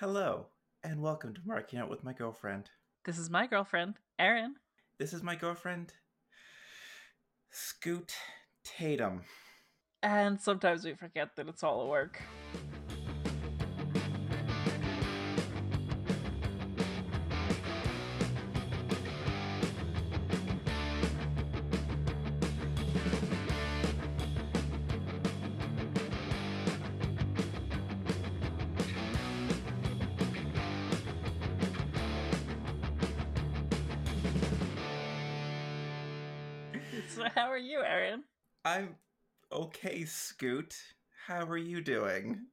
Hello, and welcome to Marking Out with My Girlfriend. This is my girlfriend, Erin. This is my girlfriend, Scoot Tatum. And sometimes we forget that it's all a work. I'm okay, Scoot. How are you doing?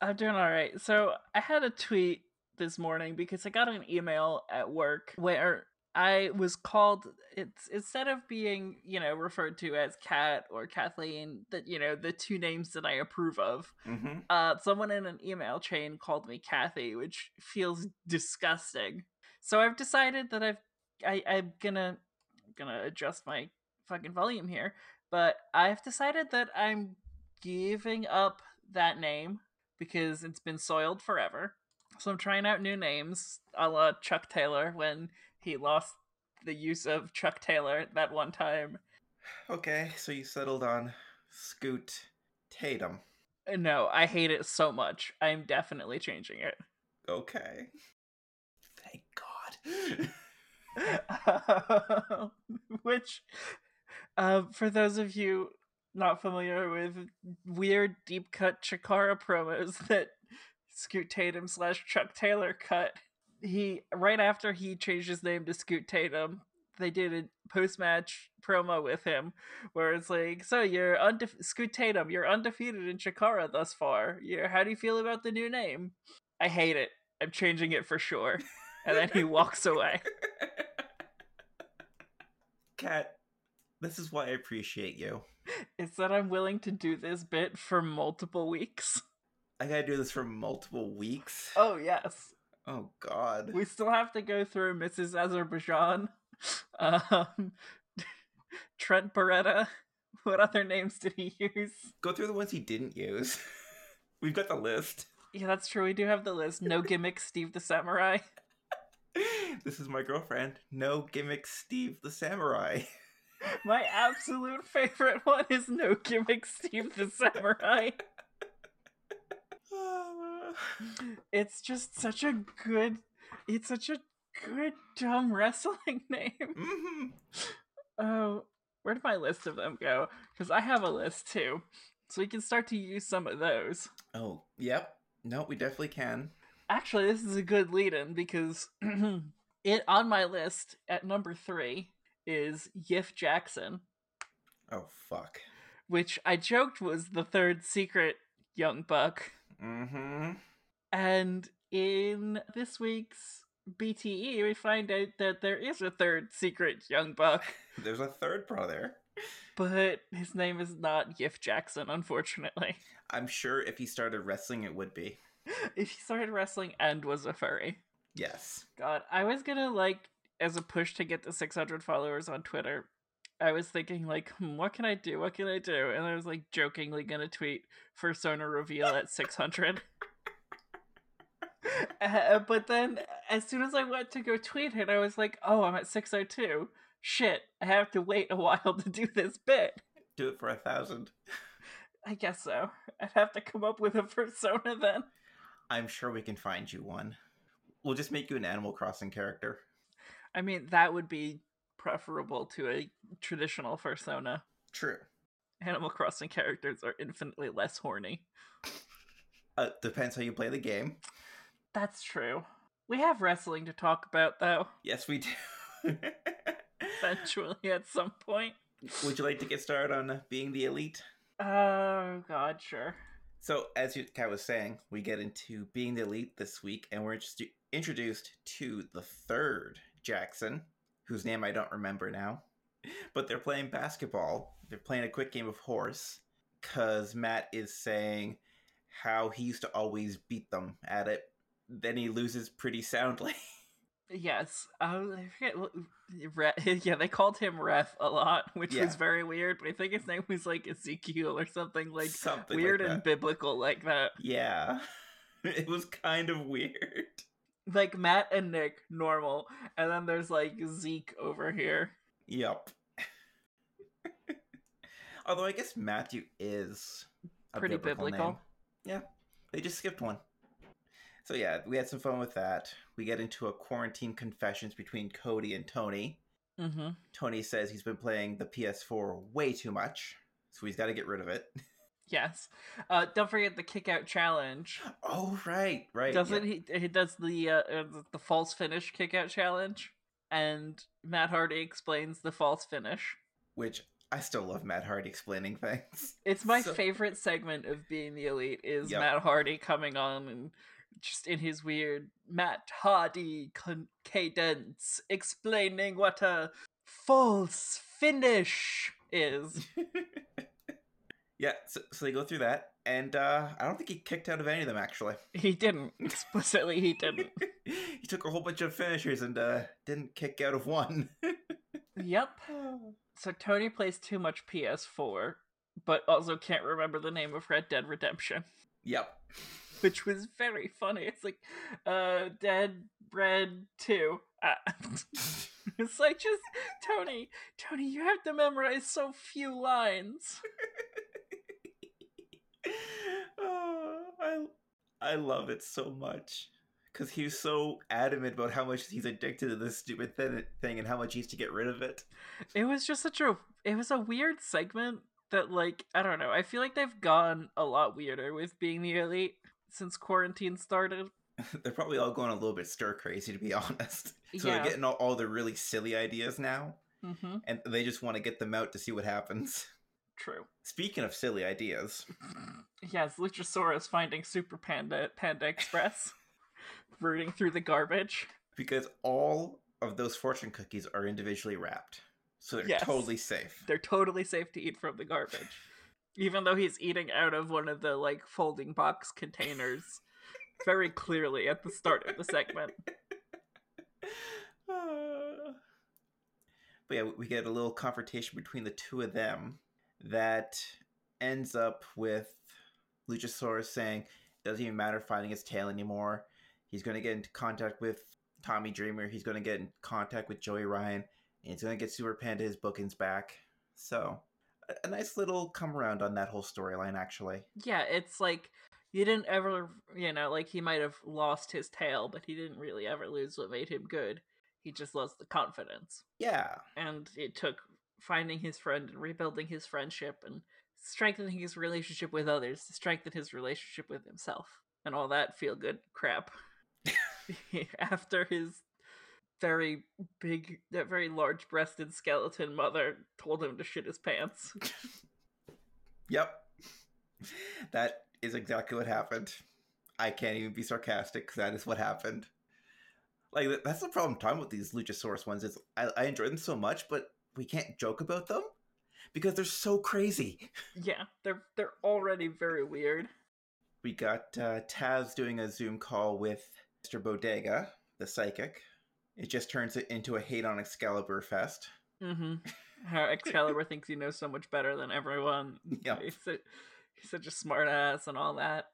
I'm doing all right. So I had a tweet this morning because I got an email at work where I was called it's instead of being, you know, referred to as Kat or Kathleen, that you know, the two names that I approve of. Mm-hmm. Uh someone in an email chain called me Kathy, which feels disgusting. So I've decided that I've I, I'm gonna gonna adjust my fucking volume here, but I've decided that I'm giving up that name because it's been soiled forever. So I'm trying out new names, a la Chuck Taylor when he lost the use of Chuck Taylor that one time. Okay, so you settled on Scoot Tatum. Uh, no, I hate it so much. I'm definitely changing it. Okay. Thank God. Which, uh, for those of you not familiar with weird deep cut Chikara promos that Scoot Tatum slash Chuck Taylor cut, he right after he changed his name to Scoot Tatum, they did a post match promo with him where it's like, "So you're undefe- Scoot Tatum, you're undefeated in Chikara thus far. you how do you feel about the new name?" I hate it. I'm changing it for sure. And then he walks away. Kat, this is why I appreciate you. It's that I'm willing to do this bit for multiple weeks. I gotta do this for multiple weeks. Oh yes. Oh God. We still have to go through Mrs. Azerbaijan, um, Trent Beretta. What other names did he use? Go through the ones he didn't use. We've got the list. Yeah, that's true. We do have the list. No gimmicks, Steve the Samurai. This is my girlfriend. No gimmicks, Steve the Samurai. My absolute favorite one is No gimmicks, Steve the Samurai. It's just such a good. It's such a good dumb wrestling name. hmm Oh, where did my list of them go? Because I have a list too, so we can start to use some of those. Oh, yep. No, we definitely can. Actually, this is a good lead-in because it on my list at number three is Yif Jackson, Oh, fuck. which I joked was the third secret young buck. Mm-hmm. And in this week's BTE, we find out that there is a third secret young buck, There's a third brother. but his name is not Yif Jackson, unfortunately. I'm sure if he started wrestling, it would be. If he started wrestling and was a furry. Yes. God, I was gonna like as a push to get to 600 followers on Twitter. I was thinking like, hmm, what can I do? What can I do? And I was like jokingly gonna tweet Fursona reveal at 600. Uh, but then as soon as I went to go tweet it, I was like, oh, I'm at 602. Shit, I have to wait a while to do this bit. Do it for a thousand. I guess so. I'd have to come up with a persona then. I'm sure we can find you one. We'll just make you an Animal Crossing character. I mean, that would be preferable to a traditional persona. True. Animal Crossing characters are infinitely less horny. Uh, depends how you play the game. That's true. We have wrestling to talk about, though, Yes, we do. eventually at some point. Would you like to get started on uh, being the elite? Oh, God, sure. So, as you, Kat was saying, we get into being the elite this week, and we're just introduced to the third Jackson, whose name I don't remember now. But they're playing basketball. They're playing a quick game of horse, because Matt is saying how he used to always beat them at it. Then he loses pretty soundly. Yes. I forget. yeah, they called him Ref a lot, which Yeah. was very weird, but I think his name was like Ezekiel or something like Something weird like and biblical like that. Yeah. it was kind of weird. Like Matt and Nick, normal, and then there's like Zeke over here. Yep. Although I guess Matthew is Pretty biblical. biblical. Yeah, they just skipped one. So yeah, we had some fun with that. We get into a quarantine confessions between Cody and Tony. Mm-hmm. Tony says he's been playing the PS4 way too much, so he's got to get rid of it. Yes. Uh, don't forget the kick out challenge. Oh right, right. Doesn't yeah. he? He does the uh, uh, the false finish kick out challenge, and Matt Hardy explains the false finish. Which I still love Matt Hardy explaining things. It's my So- favorite segment of being the elite is Yep. Matt Hardy coming on and just in his weird Matt Hardy con- cadence explaining what a false finish is. yeah, so, so they go through that, and uh, I don't think he kicked out of any of them actually. he didn't explicitly. He didn't. he took a whole bunch of finishers and uh, didn't kick out of one. Yep. So Tony plays too much PS4, but also can't remember the name of Red Dead Redemption, yep. which was very funny. It's like, uh, Dead Red 2. Uh, it's like, just, Tony, Tony, you have to memorize so few lines. oh, I I love it so much because he was so adamant about how much he's addicted to this stupid thi- thing and how much he needs to get rid of it. It was just such a, it was a weird segment that, like, I don't know. I feel like they've gone a lot weirder with being the elite since quarantine started. They're probably all going a little bit stir crazy, to be honest. So Yeah. they're getting all, all the really silly ideas now, Mm-hmm. and they just want to get them out to see what happens. True. Speaking of silly ideas, Yes, Luchasaurus finding Super Panda Panda Express, rooting through the garbage. because all of those fortune cookies are individually wrapped, so they're Yes. totally safe. They're totally safe to eat from the garbage, even though he's eating out of one of the like folding box containers, very clearly at the start of the segment. Uh, but yeah, we get a little confrontation between the two of them that ends up with Luchasaurus saying it doesn't even matter finding his tail anymore. He's going to get into contact with Tommy Dreamer. He's going to get in contact with Joey Ryan. And he's going to get Super Panda his bookings back. So, a, a nice little come around on that whole storyline, actually. Yeah, it's like you didn't ever, you know, like he might have lost his tail, but he didn't really ever lose what made him good. He just lost the confidence. Yeah. and it took finding his friend and rebuilding his friendship and strengthening his relationship with others to strengthen his relationship with himself and all that feel good crap after his very big that very large breasted skeleton mother told him to shit his pants Yep. That is exactly what happened. I can't even be sarcastic because that is what happened. Like that's the problem time with these Luchasaurus ones is I, I enjoy them so much, but we can't joke about them because they're so crazy. yeah they're they're already very weird We got uh, Taz doing a Zoom call with Mr. Bodega, the psychic. It just turns it into a hate on Excalibur fest. mm-hmm how excalibur thinks he knows so much better than everyone Yeah, he's, su- he's such a smart ass and all that.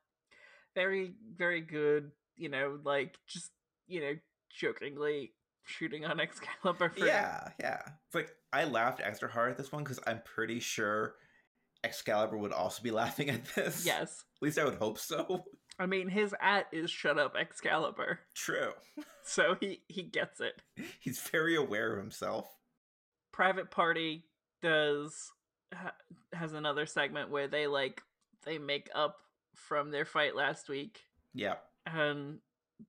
Very, very good, you know, like just, you know, jokingly shooting on Excalibur for Yeah, yeah. It's like I laughed extra hard at this one because I'm pretty sure Excalibur would also be laughing at this. Yes. At least I would hope so. I mean his at is shut up Excalibur. True. So he he gets it. He's very aware of himself. Private Party does ha- has another segment where they like they make up from their fight last week Yeah. and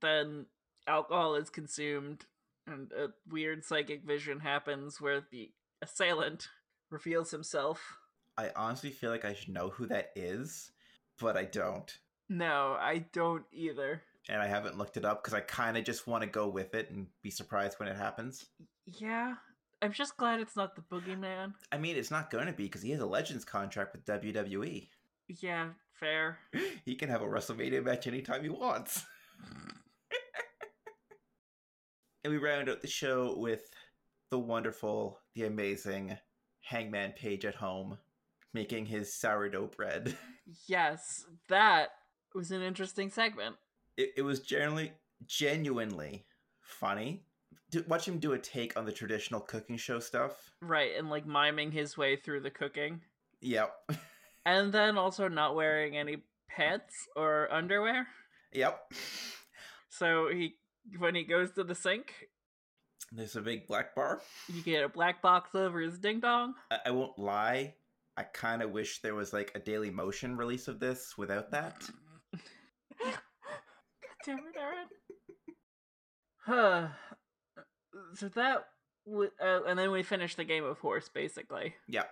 then alcohol is consumed and a weird psychic vision happens where the assailant reveals himself I honestly feel like I should know who that is, but I don't. no i don't either And I haven't looked it up because I kind of just want to go with it and be surprised when it happens. yeah i'm just glad it's not the boogeyman I mean, it's not going to be because he has a Legends contract with WWE. yeah fair He can have a WrestleMania match anytime he wants. and we round out the show with the wonderful, the amazing Hangman Page at home making his sourdough bread. yes that was an interesting segment it, it was generally genuinely funny. Do, watch him do a take on the traditional cooking show stuff. Right, and like miming his way through the cooking. Yep. And then also not wearing any pants or underwear. Yep. So he when he goes to the sink, There's a big black bar. you get a black box over his ding dong. I, I won't lie. I kind of wish there was like a Daily Motion release of this without that. God damn it, Aaron. Huh. so that w- uh, and then we finished the game of horse basically. Yeah.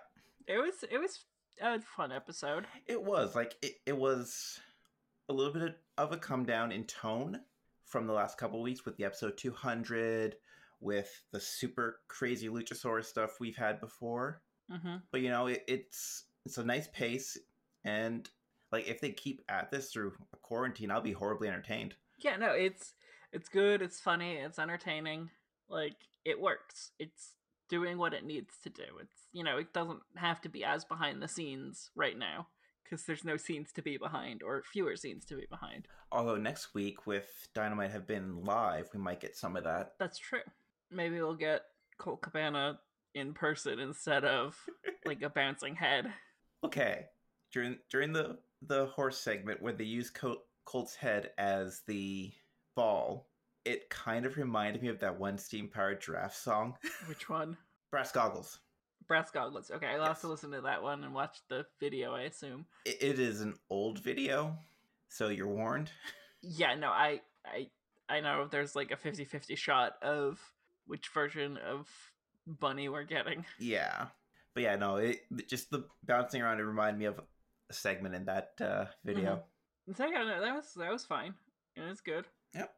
It was it was a fun episode. It was like it, it was a little bit of a come down in tone from the last couple weeks with the episode 200 with the super crazy luchasaurus stuff we've had before hmm but you know it, it's it's a nice pace and like if they keep at this through a quarantine i'll be horribly entertained Yeah, no, it's it's good, it's funny, it's entertaining. Like it works. It's doing what it needs to do. It's you know, it doesn't have to be as behind the scenes right now because there's no scenes to be behind or fewer scenes to be behind. although next week with dynamite have been live we might get some of that That's true. Maybe we'll get Colt Cabana in person instead of like a bouncing head. okay during during the the horse segment where they use Col- colt's head as the ball it kind of reminded me of that one steam powered giraffe song Which one? brass goggles Brass goggles. Okay, I'll have to listen to that one and watch the video, I assume. it, it is an old video so you're warned Yeah, no, I I I know there's like a 50-50 shot of which version of Bunny we're getting. yeah but yeah no it just the bouncing around it reminded me of a segment in that uh, video So yeah, no, that was that was fine. It was good. yep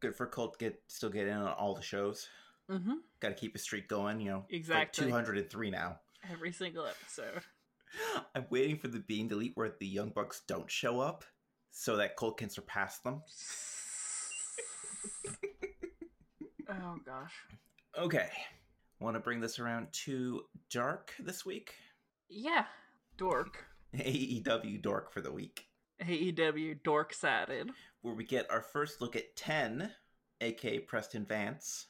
good for colt get still get in on all the shows Mm-hmm. got to keep a streak going you know Exactly. like 203 now Every single episode. I'm waiting for the being the elite where the Young Bucks don't show up so that Colt can surpass them. oh gosh. Okay. Want to bring this around to Dark this week? Yeah. Dork. AEW Dork for the week, AEW Dork Satin. where we get our first look at 10, aka Preston Vance,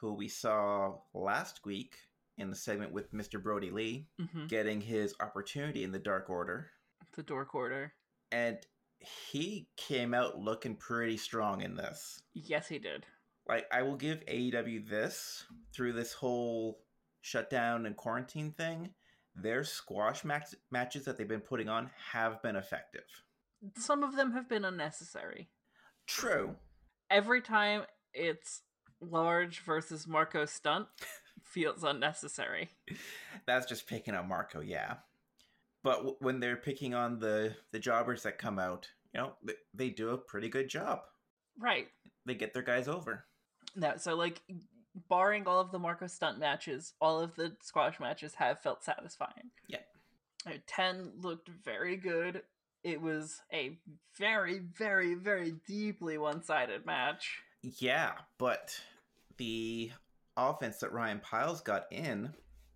who we saw last week in the segment with Mr. Brodie Lee, Mm-hmm. getting his opportunity in the Dark Order. The Dark Order. And he came out looking pretty strong in this. Yes, he did. like I will give AEW this through this whole shutdown and quarantine thing. Their squash match- matches that they've been putting on have been effective. Some of them have been unnecessary. True. Every time it's large versus Marko stunt feels unnecessary. That's just picking on Marko, yeah. But w- when they're picking on the the jobbers that come out, you know, they, they do a pretty good job. Right. They get their guys over. No, so like barring all of the Marko stunt matches, all of the squash matches have felt satisfying. Yeah. Uh, 10 looked very good. It was a very, very, very deeply one sided match. Yeah, but the offense that Ryan Piles got in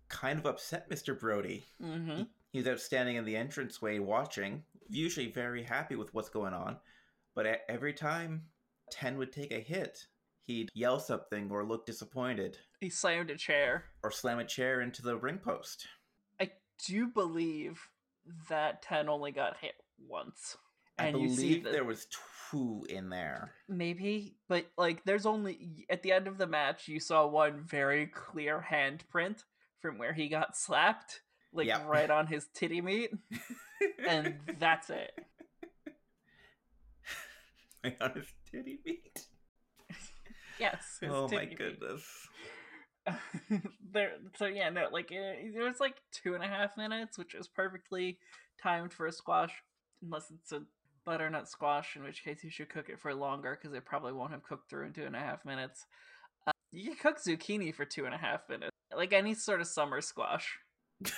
kind of upset Mr. Brodie. hmm He was out standing in the entranceway watching, usually very happy with what's going on. But every time 10 would take a hit, he'd yell something or look disappointed He slammed a chair. or slam a chair into the ring post. I do believe that 10 only got hit once. I And you see believe the- there was two in there. Maybe, but like there's only at the end of the match you saw one very clear handprint from where he got slapped, like Yep. right on his titty meat, and that's it. Right on his titty meat. Yes. Oh my goodness. there so yeah, no, like it, it was like two and a half minutes, which is perfectly timed for a squash, unless it's a butternut squash, in which case you should cook it for longer because it probably won't have cooked through in two and a half minutes. Uh, you can cook zucchini for two and a half minutes, like any sort of summer squash.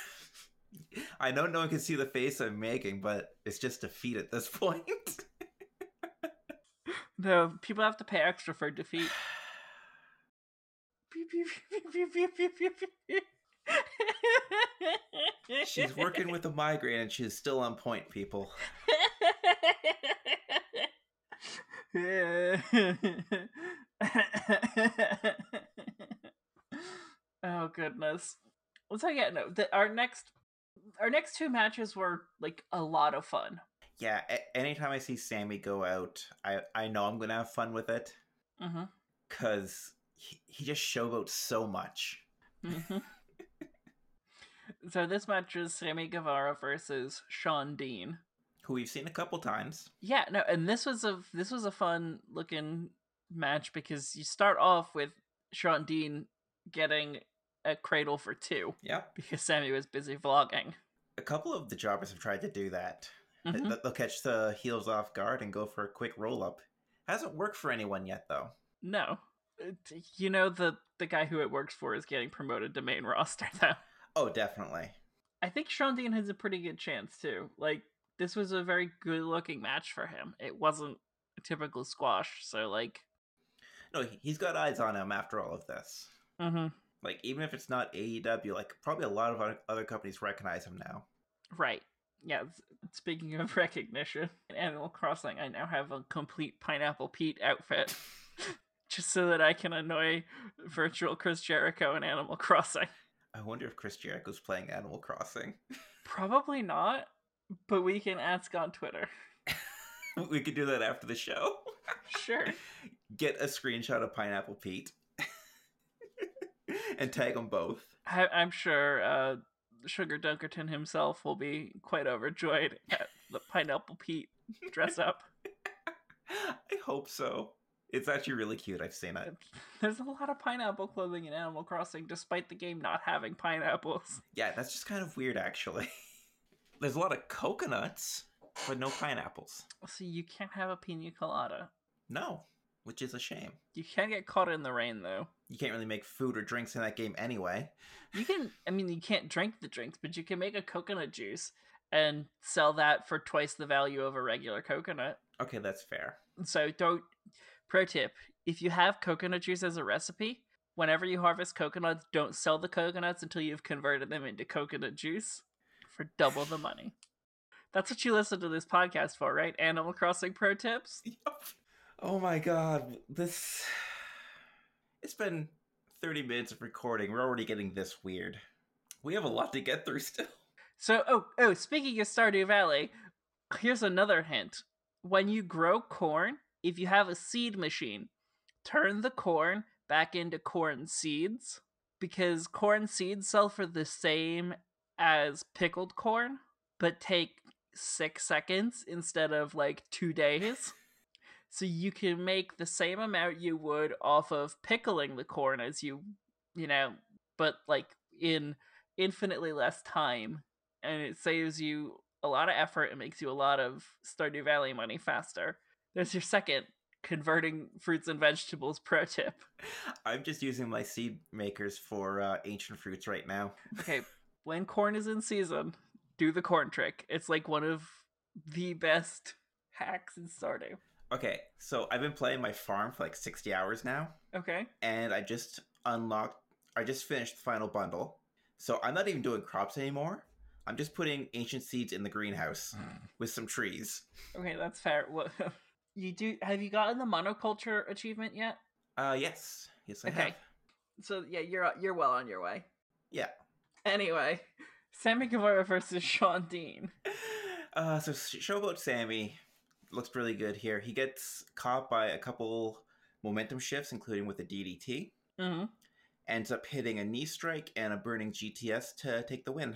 I know no one can see the face I'm making, but it's just defeat at this point. No, people have to pay extra for defeat. She's working with a migraine and she's still on point, people. oh goodness. So yeah, no. The, our next, our next two matches were like a lot of fun. Yeah, a- anytime I see Sammy go out, I I know I'm gonna have fun with it Mm-hmm. because he, he just showboats so much. Mm-hmm. So this match is Sammy Guevara versus Sean Dean. Who we've seen a couple times. Yeah, no, and this was a this was a fun looking match because you start off with Sean Dean getting a cradle for two Yeah, because Sammy was busy vlogging. A couple of the jobbers have tried to do that. Th- Mhm. They'll catch the heels off guard and go for a quick roll up. Hasn't worked for anyone yet, though. No, you know the the guy who it works for is getting promoted to main roster though. Oh, definitely. I think Sean Dean has a pretty good chance too. Like this was a very good looking match for him. It wasn't a typical squash, so like, No, he- he's got eyes on him after all of this. mm-hmm. Like, even if it's not AEW, like, probably a lot of other- other companies recognize him now. right. Yeah. Speaking of recognition, in Animal Crossing, I now have a complete Pineapple Pete outfit, just so that I can annoy virtual Chris Jericho in Animal Crossing. I wonder if Chris Jericho's playing Animal Crossing. Probably not, but we can ask on Twitter. we could do that after the show. Sure. Get a screenshot of Pineapple Pete and tag them both. I, I'm sure uh, Sugar Dunkerton himself will be quite overjoyed at the Pineapple Pete dress up. I hope so. It's actually really cute. I've seen it. There's a lot of pineapple clothing in Animal Crossing, despite the game not having pineapples. Yeah, that's just kind of weird, actually. There's a lot of coconuts, but no pineapples. So you can't have a pina colada. No, which is a shame. You can't get caught in the rain, though. You can't really make food or drinks in that game anyway. You can, I mean, you can't drink the drinks, but you can make a coconut juice and sell that for twice the value of a regular coconut. Okay, that's fair. So don't. Pro tip: If you have coconut juice as a recipe, whenever you harvest coconuts, don't sell the coconuts until you've converted them into coconut juice for double the money. That's what you listen to this podcast for, right? Animal Crossing pro tips. Oh my god, this. It's been 30 minutes of recording. We're already getting this weird. We have a lot to get through still. So, oh, oh, speaking of Stardew Valley, here's another hint. When you grow corn, if you have a seed machine, turn the corn back into corn seeds because corn seeds sell for the same as pickled corn, but take six seconds instead of like two days. So you can make the same amount you would off of pickling the corn as you, you know, but like in infinitely less time and it saves you a lot of effort and makes you a lot of Stardew Valley money faster. There's your second converting fruits and vegetables pro tip. I'm just using my seed makers for uh, ancient fruits right now. Okay, when corn is in season, do the corn trick. It's like one of the best hacks in Stardew. Okay, so I've been playing my farm for like 60 hours now, Okay. and I just unlocked, I just finished the final bundle. So I'm not even doing crops anymore. I'm just putting ancient seeds in the greenhouse with some trees. Okay, that's fair. What you do have you gotten the monoculture achievement yet? Uh, yes. Yes, I Okay. have. So yeah, you're you're well on your way. Yeah. Anyway, Sammy Guevara versus Sean Dean. Uh, so Showboat Sammy looks really good here. He gets caught by a couple momentum shifts, including with the DDT. hmm Ends up hitting a knee strike and a burning GTS to take the win.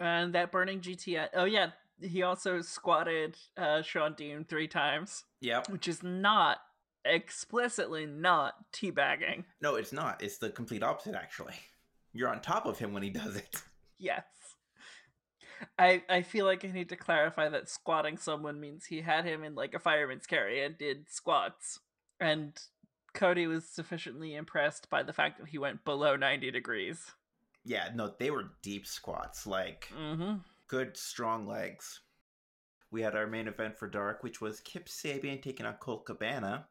And that burning GTS. Oh yeah, he also squatted uh, Sean Dean three times, Yeah, which is not explicitly not teabagging. No, it's not. It's the complete opposite, actually. You're on top of him when he does it. Yes. I I feel like I need to clarify that squatting someone means he had him in like a fireman's carry and did squats. And Cody was sufficiently impressed by the fact that he went below 90 degrees. Yeah, no, they were deep squats, like Mm-hmm. Good, strong legs. We had our main event for Dark, which was Kip Sabian taking on Colt Cabana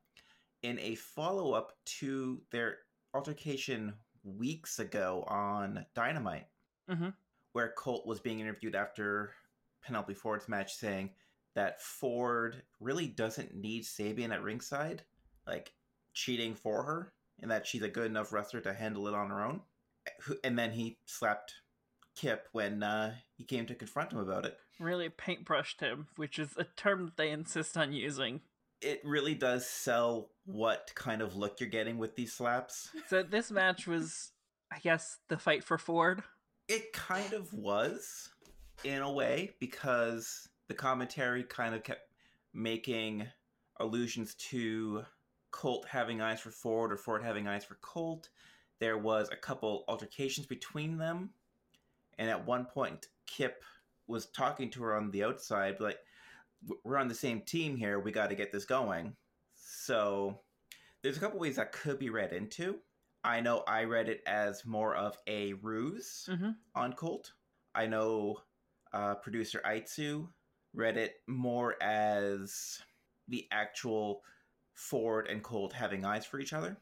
in a follow up to their altercation weeks ago on Dynamite, Mhm. where Colt was being interviewed after Penelope Ford's match saying that Ford really doesn't need Sabian at ringside, like cheating for her, and that she's a good enough wrestler to handle it on her own. And then he slapped Kip when uh, he came to confront him about it. Really paintbrushed him, which is a term that they insist on using. It really does sell what kind of look you're getting with these slaps. So this match was, I guess, the fight for Ford. It kind of was, in a way, because the commentary kind of kept making allusions to Colt having eyes for Ford or Ford having eyes for Colt. There was a couple altercations between them, and at one point, Kip was talking to her on the outside, like, "We're on the same team here. We got to get this going." So, there's a couple ways that could be read into. I know I read it as more of a ruse Mm-hmm. on Colt. I know uh, producer Aitsu read it more as the actual Ford and Colt having eyes for each other.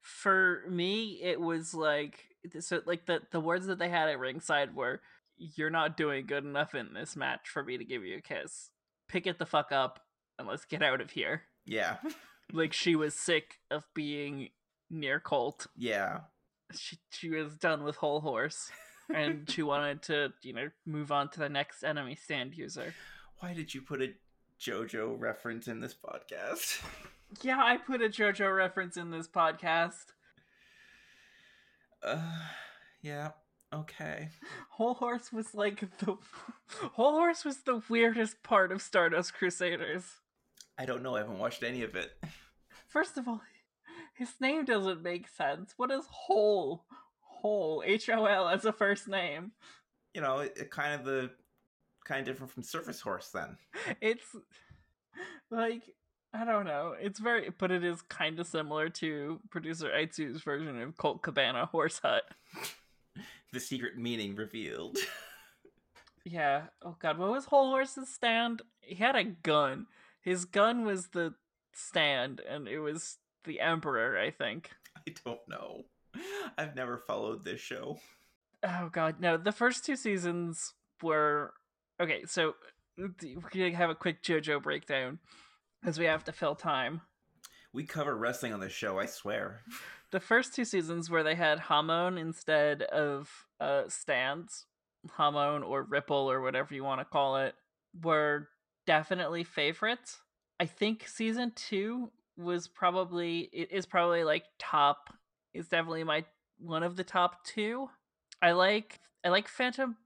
For me, it was like so like the the words that they had at ringside were you're not doing good enough in this match for me to give you a kiss. Pick it the fuck up and let's get out of here. Yeah, Like she was sick of being near Colt. yeah. She she was done with Hol Horse. and she wanted to, you know, move on to the next enemy stand user. Why did you put a JoJo reference in this podcast? Yeah, I put a JoJo reference in this podcast. Uh, yeah. Okay. Hol Horse was like the Hol Horse was the weirdest part of Stardust Crusaders. I don't know. I haven't watched any of it. First of all, his name doesn't make sense. What is Whole? Whole H O L as a first name. You know, it, it kind of the kind of different from Surface Horse. Then It's like I don't know. It's very, but it is kind of similar to producer Aitsu's version of Colt Cabana Horse Hut. the secret meaning revealed. Yeah. Oh god, what was Hol Horse's stand? He had a gun. His gun was the stand, and it was the Emperor, I think. I don't know. I've never followed this show. Oh god, no. The first two seasons were okay. So uh, we're gonna have a quick JoJo breakdown because we have to fill time. We cover wrestling on this show, I swear. The first two seasons where they had Hamon instead of uh stands, Hamon or Ripple or whatever you want to call it, were definitely favorites. I think season two was probably it is probably like top is definitely my one of the top two. I like I like Phantom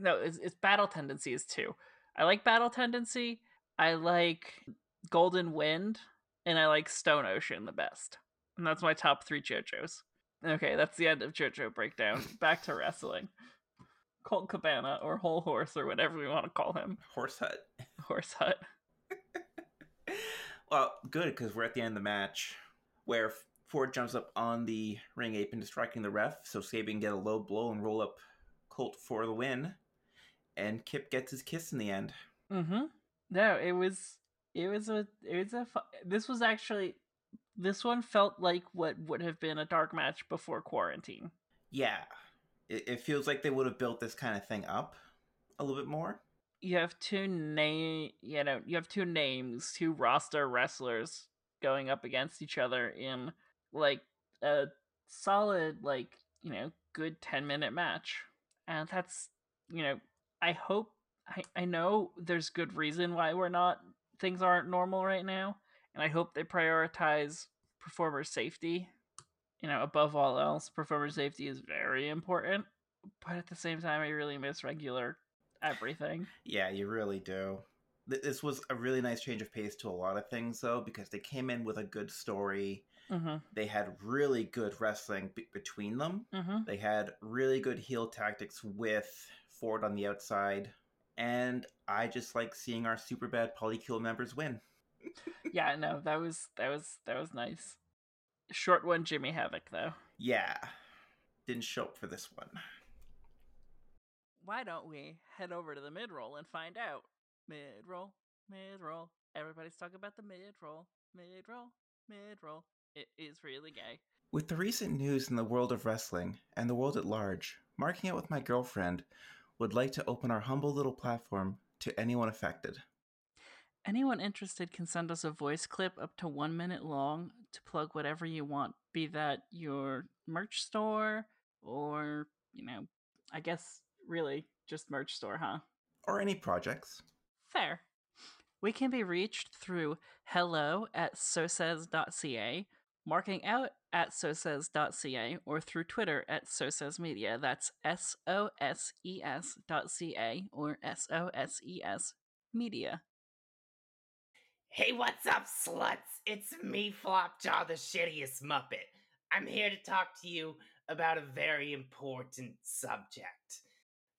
no, it's, it's Battle Tendency is two. I like Battle Tendency. I like Golden Wind, and I like Stone Ocean the best. And that's my top three JoJo's. Okay, that's the end of JoJo breakdown. Back to wrestling. Colt Cabana or Hol Horse or whatever we want to call him. Horse Hut. Horse Hut. Well, good because we're at the end of the match where Ford jumps up on the ring apron, distracting the ref, so Sabian can get a low blow and roll up Colt for the win. And Kip gets his kiss in the end. Mm-hmm. No, it was it was a it was a fu- this was actually this one felt like what would have been a dark match before quarantine. Yeah, it, it feels like they would have built this kind of thing up a little bit more. You have two name, you know, you have two names, two roster wrestlers going up against each other in like a solid like, you know, good 10 minute match. And that's, you know, I hope I I know there's good reason why we're not things aren't normal right now, and I hope they prioritize performer safety. You know, above all else, performer safety is very important. But at the same time, I really miss regular everything. Yeah, you really do. This was a really nice change of pace to a lot of things, though, because they came in with a good story. Mm-hmm. They had really good wrestling be- between them. Mm-hmm. They had really good heel tactics with Ford on the outside. And I just like seeing our super bad polycule members win. Yeah, no, that was that was that was nice. Short one, Jimmy Havoc though. Yeah. Didn't show up for this one. Why don't we head over to the mid roll and find out? Mid roll, mid roll. Everybody's talking about the mid roll, mid roll, mid roll. It is really gay. With the recent news in the world of wrestling and the world at large, marking out with my girlfriend would like to open our humble little platform to anyone affected. Anyone interested can send us a voice clip up to one minute long to plug whatever you want, be that your merch store or, you know, I guess really just merch store, huh? Or any projects. Fair. We can be reached through hello at soses.ca, marking out at soses.ca, or through Twitter at sosesmedia. That's S O S E S dot C A or S O S E S media. Hey, what's up, sluts? It's me, Flopjaw, the shittiest Muppet. I'm here to talk to you about a very important subject.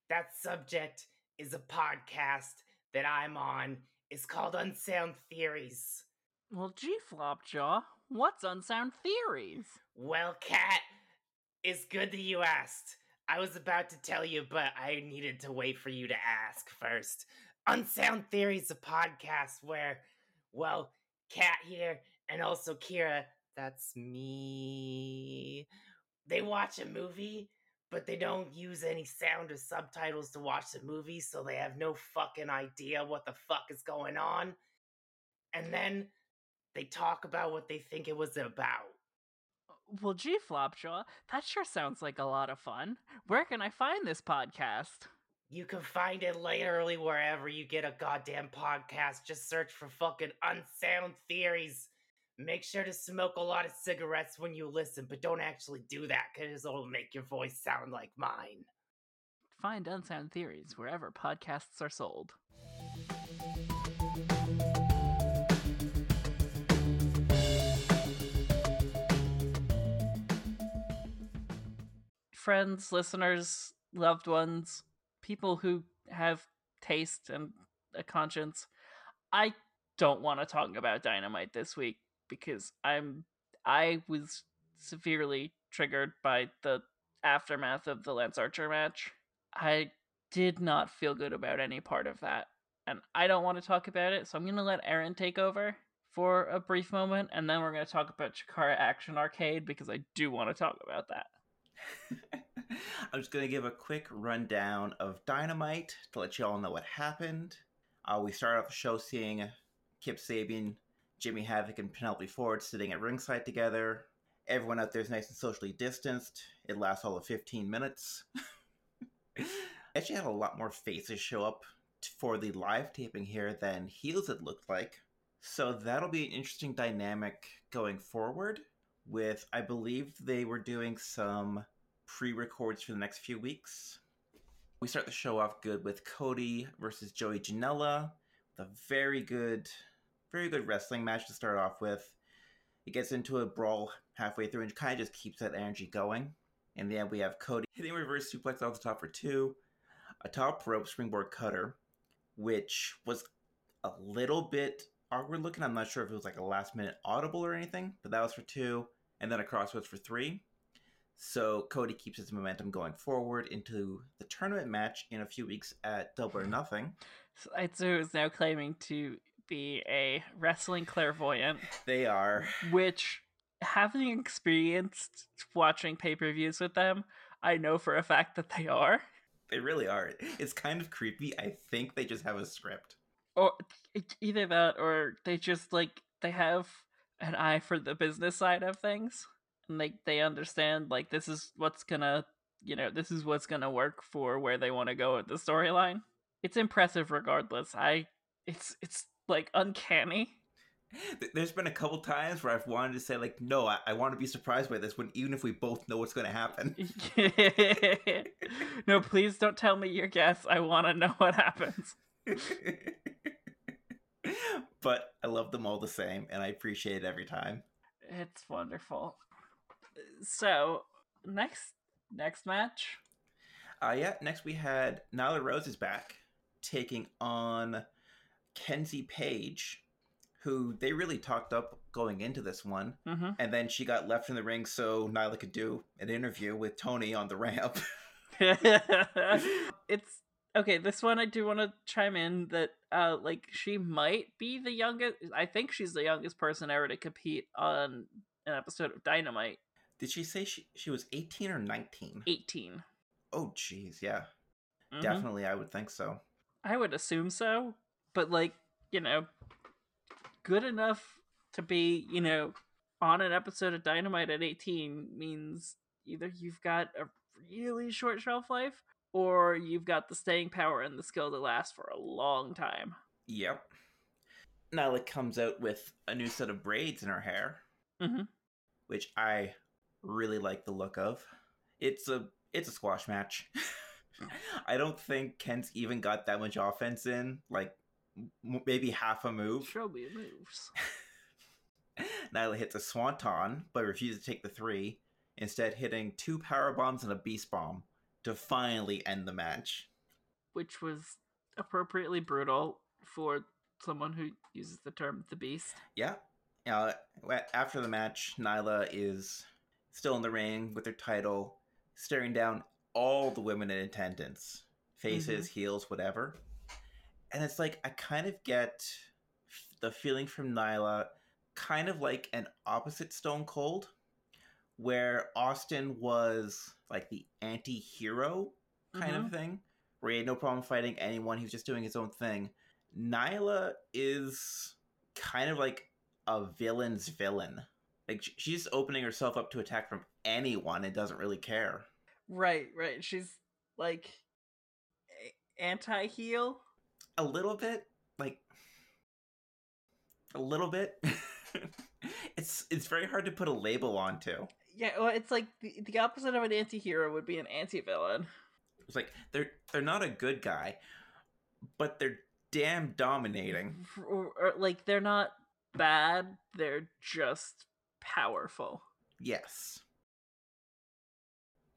That subject is a podcast that I'm on. It's called Unsound Theories. Well, gee, Flopjaw, what's Unsound Theories? Well, Kat, it's good that you asked. I was about to tell you, but I needed to wait for you to ask first. Unsound Theories is a podcast where well, Kat here, and also Kira, that's me. They watch a movie, but they don't use any sound or subtitles to watch the movie, so they have no fucking idea what the fuck is going on. And then they talk about what they think it was about. Uh, well, gee, Flopjaw, that sure sounds like a lot of fun. Where can I find this podcast? You can find it literally wherever you get a goddamn podcast. Just search for fucking unsound theories. Make sure to smoke a lot of cigarettes when you listen, but don't actually do that because it'll make your voice sound like mine. Find Unsound Theories wherever podcasts are sold. Friends, listeners, loved ones, people who have taste and a conscience. I don't want to talk about Dynamite this week because I'm I was severely triggered by the aftermath of the Lance Archer match. I did not feel good about any part of that. And I don't want to talk about it, so I'm going to let Aaron take over for a brief moment and then we're going to talk about Chikara Action Arcade because I do want to talk about that. I'm just going to give a quick rundown of Dynamite to let you all know what happened. Uh, we started off the show seeing Kip Sabian, Jimmy Havoc, and Penelope Ford sitting at ringside together. Everyone out there is nice and socially distanced. It lasts all of 15 minutes. I actually, had a lot more faces show up for the live taping here than heels it looked like. So that'll be an interesting dynamic going forward. With, I believe they were doing some pre records for the next few weeks. We start the show off good with Cody versus Joey Janela. The very good, very good wrestling match to start off with. It gets into a brawl halfway through and kind of just keeps that energy going. In the end, we have Cody hitting reverse suplex off the top for two, a top rope springboard cutter, which was a little bit awkward looking. I'm not sure if it was like a last minute audible or anything, but that was for two, and then a crossroads for three. So Cody keeps his momentum going forward into the tournament match in a few weeks at Double or Nothing. Itsu is now claiming to be a wrestling clairvoyant. They are. Which, having experienced watching pay per views with them, I know for a fact that they are. They really are. It's kind of creepy. I think they just have a script. Or either that or they just like they have an eye for the business side of things and they they understand like this is what's gonna you know this is what's gonna work for where they want to go with the storyline. It's impressive regardless. I it's it's like uncanny. There's been a couple times where i've wanted to say like no i, I want to be surprised by this when even if we both know what's going to happen. No please don't tell me your guess. I want to know what happens. But i love them all the same and i appreciate it every time. It's wonderful so next next match. Uh yeah, next we had Nyla Rose is back, taking on Kenzie Paige, who they really talked up going into this one, mm-hmm. and then she got left in the ring so Nyla could do an interview with Tony on the ramp. it's okay. This one I do want to chime in that uh like she might be the youngest. I think she's the youngest person ever to compete on an episode of Dynamite. Did she say she, she was 18 or 19? 18. Oh, jeez, yeah. Mm-hmm. Definitely, I would think so. I would assume so. But, like, you know, good enough to be, you know, on an episode of Dynamite at 18 means either you've got a really short shelf life or you've got the staying power and the skill to last for a long time. Yep. Nyla comes out with a new set of braids in her hair, Mhm. which I really like the look of. It's a it's a squash match. I don't think Kent's even got that much offense in, like m- maybe half a move. Show me moves. Nyla hits a swanton, but refuses to take the three, instead hitting two power bombs and a beast bomb to finally end the match. Which was appropriately brutal for someone who uses the term the beast. Yeah. Uh, after the match, Nyla is still in the ring with her title, staring down all the women in attendance faces, mm-hmm. heels, whatever. And it's like, I kind of get the feeling from Nyla, kind of like an opposite Stone Cold, where Austin was like the anti hero kind of mm-hmm. thing, where he had no problem fighting anyone, he was just doing his own thing. Nyla is kind of like a villain's villain. Like she's opening herself up to attack from anyone and doesn't really care. Right, right. She's like anti heal. A little bit, like a little bit. it's it's very hard to put a label onto. Yeah, well, it's like the, the opposite of an anti hero would be an anti villain. It's like they're they're not a good guy, but they're damn dominating. Or, or, like, they're not bad, they're just powerful. Yes.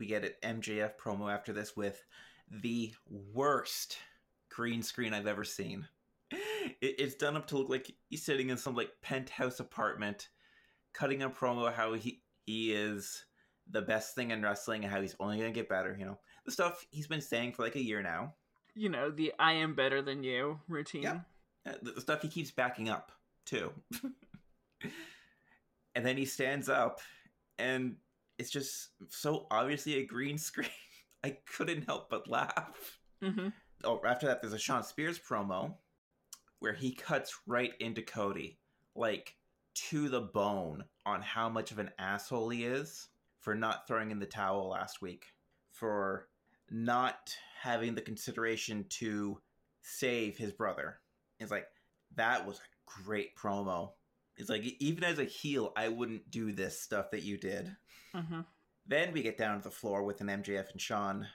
We get an MJF promo after this with the worst green screen I've ever seen. It's done up to look like he's sitting in some like penthouse apartment, cutting a promo how he he is the best thing in wrestling and how he's only gonna get better. You know the stuff he's been saying for like a year now. You know, the I am better than you routine. Yeah. Uh, the the stuff he keeps backing up too. and then he stands up and it's just so obviously a green screen. I couldn't help but laugh. hmm Oh, after that, there's a Shawn Spears promo where he cuts right into Cody, like to the bone, on how much of an asshole he is for not throwing in the towel last week, for not having the consideration to save his brother. It's like, that was a great promo. It's like, even as a heel, I wouldn't do this stuff that you did. hmm Then we get down to the floor with an MJF and Shawn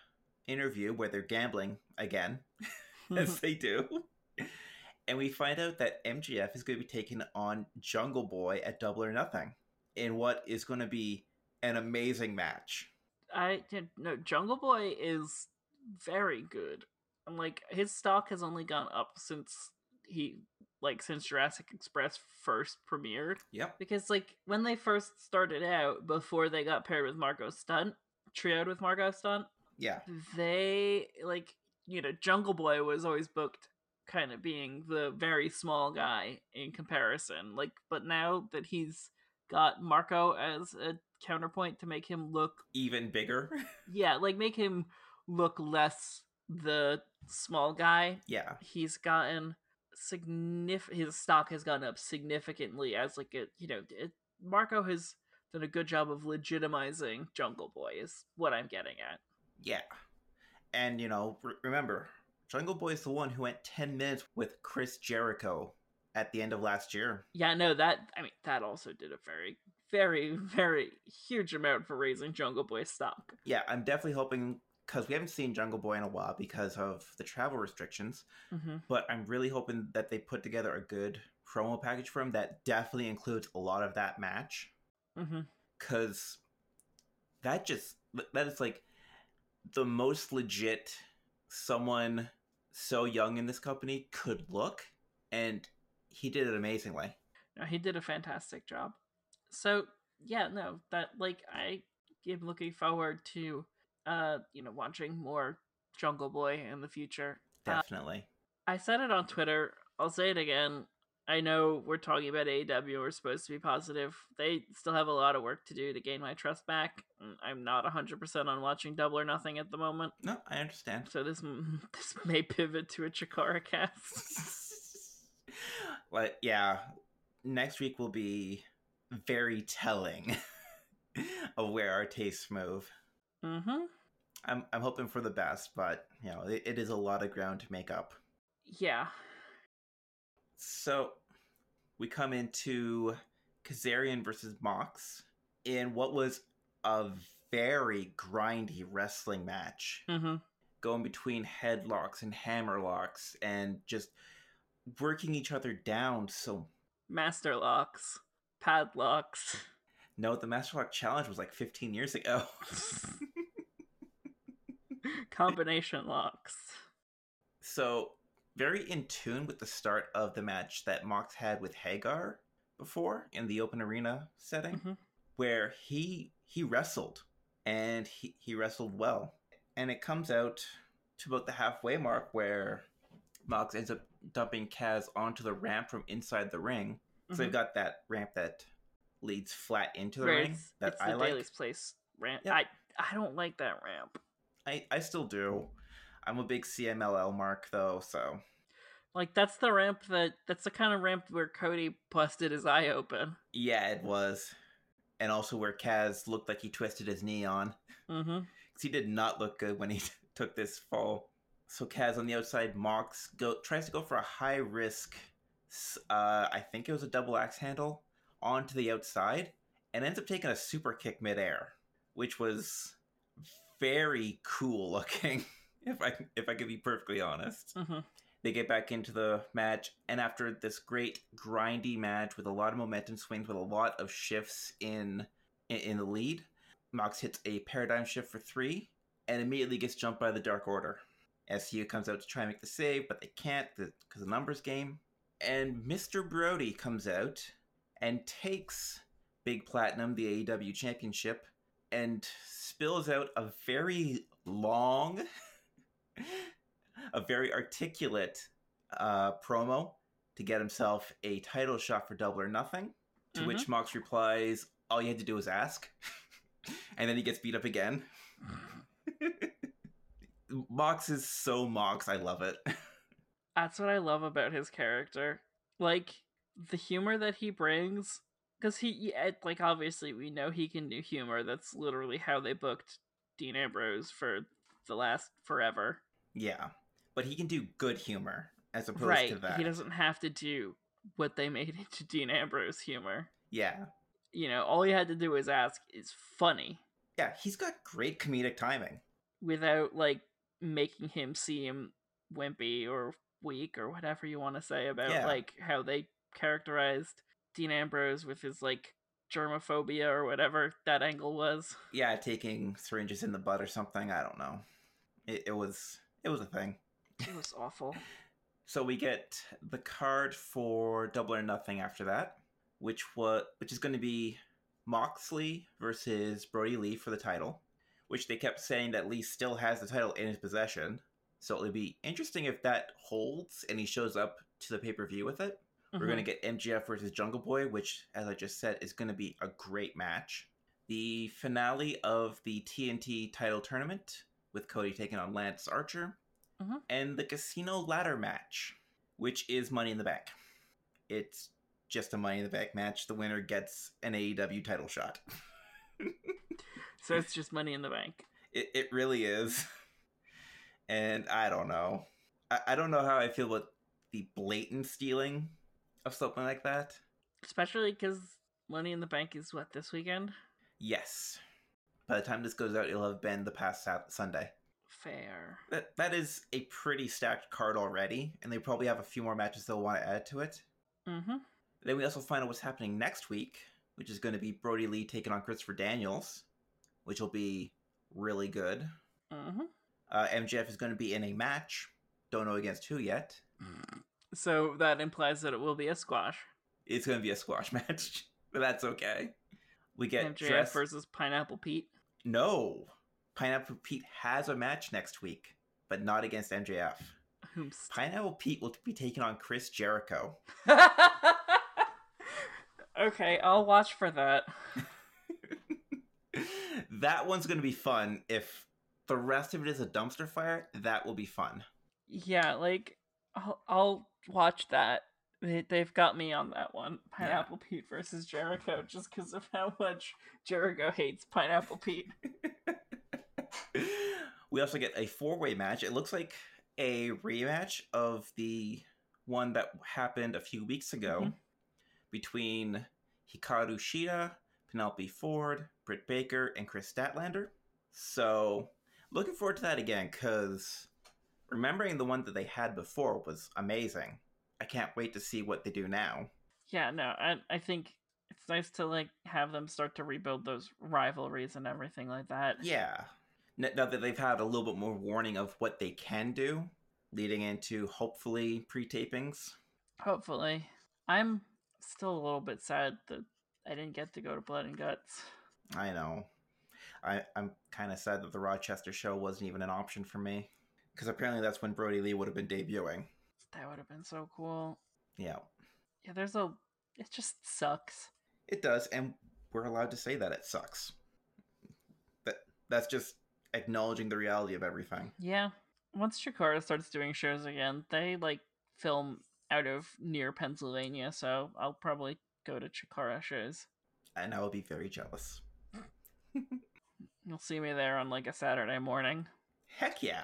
interview where they're gambling again, as they do. And we find out that MJF is going to be taking on Jungle Boy at Double or Nothing in what is going to be an amazing match. I did no Jungle Boy is very good. And like his stock has only gone up since he like since Jurassic Express first premiered. Yep. Because like when they first started out, before they got paired with Marko Stunt, trioed with Marko Stunt, Yeah. they like you know, Jungle Boy was always booked kind of being the very small guy in comparison. Like but now that he's got Marko as a counterpoint to make him look Even bigger. yeah, like make him look less the small guy. yeah. He's gotten significant. His stock has gone up significantly as like a you know it, Marko has done a good job of legitimizing Jungle Boy is what I'm getting at. Yeah. And, you know, re- remember, Jungle Boy is the one who went 10 minutes with Chris Jericho at the end of last year. Yeah, no, that I mean that also did a very very very huge amount for raising Jungle Boy's stock. Yeah, I'm definitely hoping because we haven't seen Jungle Boy in a while because of the travel restrictions. hmm But I'm really hoping that they put together a good promo package for him that definitely includes a lot of that match. Because that just, that is like the most legit someone so young in this company could look. And he did it amazingly. No, he did a fantastic job. So yeah, no, that like I am looking forward to uh you know watching more Jungle Boy in the future. Uh, Definitely. I said it on Twitter. I'll say it again. I know we're talking about AEW. We're supposed to be positive. They still have a lot of work to do to gain my trust back. I'm not 100% on watching Double or Nothing at the moment. no, I understand. So this this may pivot to a Chikara cast. But yeah, next week will be very telling of where our tastes move. Mm-hmm. I'm I'm hoping for the best, but you know, it, it is a lot of ground to make up. Yeah. So we come into Kazarian versus Mox in what was a very grindy wrestling match, Mm-hmm. going between headlocks and hammerlocks and just working each other down. So Master locks, padlocks. No, the Master Lock Challenge was like 15 years ago. Combination locks. so very in tune with the start of the match that Mox had with Hager before in the open arena setting. Mhm. where he he wrestled and he, he wrestled well and it comes out to about the halfway mark where Mox ends up dumping Kaz onto the ramp from inside the ring. So they've Mhm. got that ramp that leads flat into the Where ring it's, that it's I the like. Daily's place ramp. Yep. I I don't like that ramp. I, I still do. I'm a big CMLL mark though, so Like that's the ramp that that's the kind of ramp where Cody busted his eye open. yeah, it was. And also where Kaz looked like he twisted his knee on. Mm-hmm. 'Cause he did not look good when he took this fall. So Kaz on the outside, Mox go tries to go for a high risk. Uh, I think it was a double axe handle onto the outside, and ends up taking a super kick midair, which was very cool looking. If I if I could be perfectly honest, Mm-hmm. they get back into the match, and after this great grindy match with a lot of momentum swings, with a lot of shifts in in, in the lead, Mox hits a paradigm shift for three, and immediately gets jumped by the Dark Order. SCU comes out to try and make the save, but they can't because the numbers game. And Mr. Brodie comes out and takes Big Platinum, the AEW Championship, and spills out a very long, a very articulate uh, promo to get himself a title shot for Double or Nothing. To which Mox replies, "All you had to do was ask," and then he gets beat up again. Mox is so Mox. I love it. That's what I love about his character. Like the humor that he brings cuz he like obviously we know he can do humor. That's literally how they booked Dean Ambrose for the last forever. yeah, but he can do good humor as opposed right. to that. He doesn't have to do what they made into Dean Ambrose humor. Yeah, You know, all he had to do was ask is funny yeah, he's got great comedic timing. without like making him seem wimpy or weak or whatever you want to say about Yeah. like how they characterized Dean Ambrose with his like germophobia or whatever that angle was. Yeah, taking syringes in the butt or something. I don't know. It, it was it was a thing. It was awful. So we get the card for Double or Nothing after that, which was which is going to be Moxley versus Brodie Lee for the title, which they kept saying that Lee still has the title in his possession. So it'll be interesting if that holds and he shows up to the pay per view with it. We're going to get MJF versus Jungle Boy, which, as I just said, is going to be a great match. The finale of the TNT title tournament with Cody taking on Lance Archer, Mhm. and the Casino Ladder match, which is Money in the Bank. It's just a Money in the Bank match. The winner gets an AEW title shot. so it's just money in the bank. It, it really is. And I don't know. I, I don't know how I feel about the blatant stealing of something like that. Especially cuz Money in the Bank is what this weekend? Yes. By the time this goes out, it'll have been the past Sat- Sunday. Fair. That that is a pretty stacked card already, and they probably have a few more matches they'll want to add to it. Mm Mhm. Then we also find out what's happening next week, which is going to be Brodie Lee taking on Christopher Daniels, which will be really good. Mhm. Uh, MJF is going to be in a match. Don't know against who yet. So that implies that it will be a squash. It's going to be a squash match, but that's okay. We get MJF dressed. versus Pineapple Pete. No, Pineapple Pete has a match next week, but not against MJF. Whomst. Pineapple Pete will be taking on Chris Jericho. okay, I'll watch for that. that one's going to be fun. If the rest of it is a dumpster fire, that will be fun. Yeah, like I'll, I'll watch that They, they've got me on that one. Pineapple Pete versus Jericho, just because of how much Jericho hates Pineapple Pete. we also get a four way match. It looks like a rematch of the one that happened a few weeks ago Mhm. between Hikaru Shida, Penelope Ford, Britt Baker, and Kris Statlander. So, looking forward to that again because remembering the one that they had before was amazing. I can't wait to see what they do now. Yeah, no, I I think it's nice to like have them start to rebuild those rivalries and everything like that. Yeah. Now that they've had a little bit more warning of what they can do, leading into hopefully pre tapings. Hopefully. I'm still a little bit sad that I didn't get to go to Blood and Guts. I know. I, I'm kind of sad that the Rochester show wasn't even an option for me. Because apparently that's when Brodie Lee would have been debuting. That would have been so cool. Yeah. Yeah, there's a it just sucks. It does, and we're allowed to say that it sucks. That That's just acknowledging the reality of everything. Yeah. Once Chikara starts doing shows again, they like film out of near Pennsylvania, so I'll probably go to Chikara shows. And I will be very jealous. You'll see me there on like a Saturday morning. Heck yeah.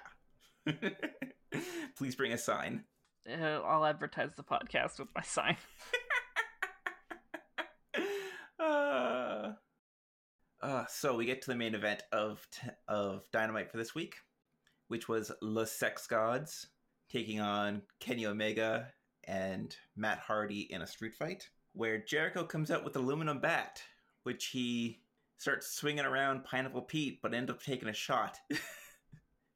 Please bring a sign. Uh, I'll advertise the podcast with my sign. uh, uh, so we get to the main event of t- of Dynamite for this week, which was Le Sex Gods taking on Kenny Omega and Matt Hardy in a street fight, where Jericho comes out with aluminum bat, which he starts swinging around Pineapple Pete, but end up taking a shot.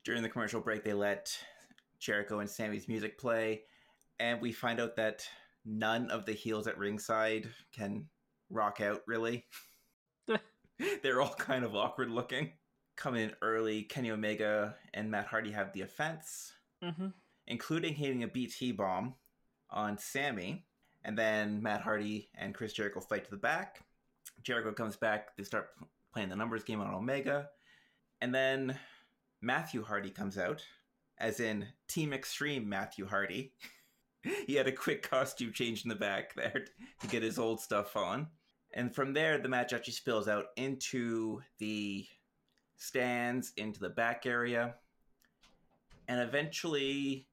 During the commercial break, they let Jericho and Sammy's music play, and we find out that none of the heels at ringside can rock out really. They're all kind of awkward looking. Coming in early, Kenny Omega and Matt Hardy have the offense, hmm including hitting a BT bomb on Sammy. And then Matt Hardy and Chris Jericho fight to the back. Jericho comes back. They start playing the numbers game on Omega. And then Matthew Hardy comes out, as in Team Extreme Matthew Hardy. he had a quick costume change in the back there to get his old stuff on. And from there, the match actually spills out into the stands, into the back area. And eventually,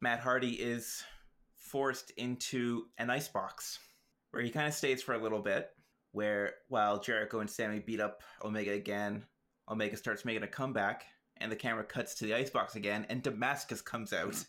Matt Hardy is forced into an icebox where he kind of stays for a little bit. Where while Jericho and Sammy beat up Omega again, Omega starts making a comeback, and the camera cuts to the icebox again, and Damascus comes out.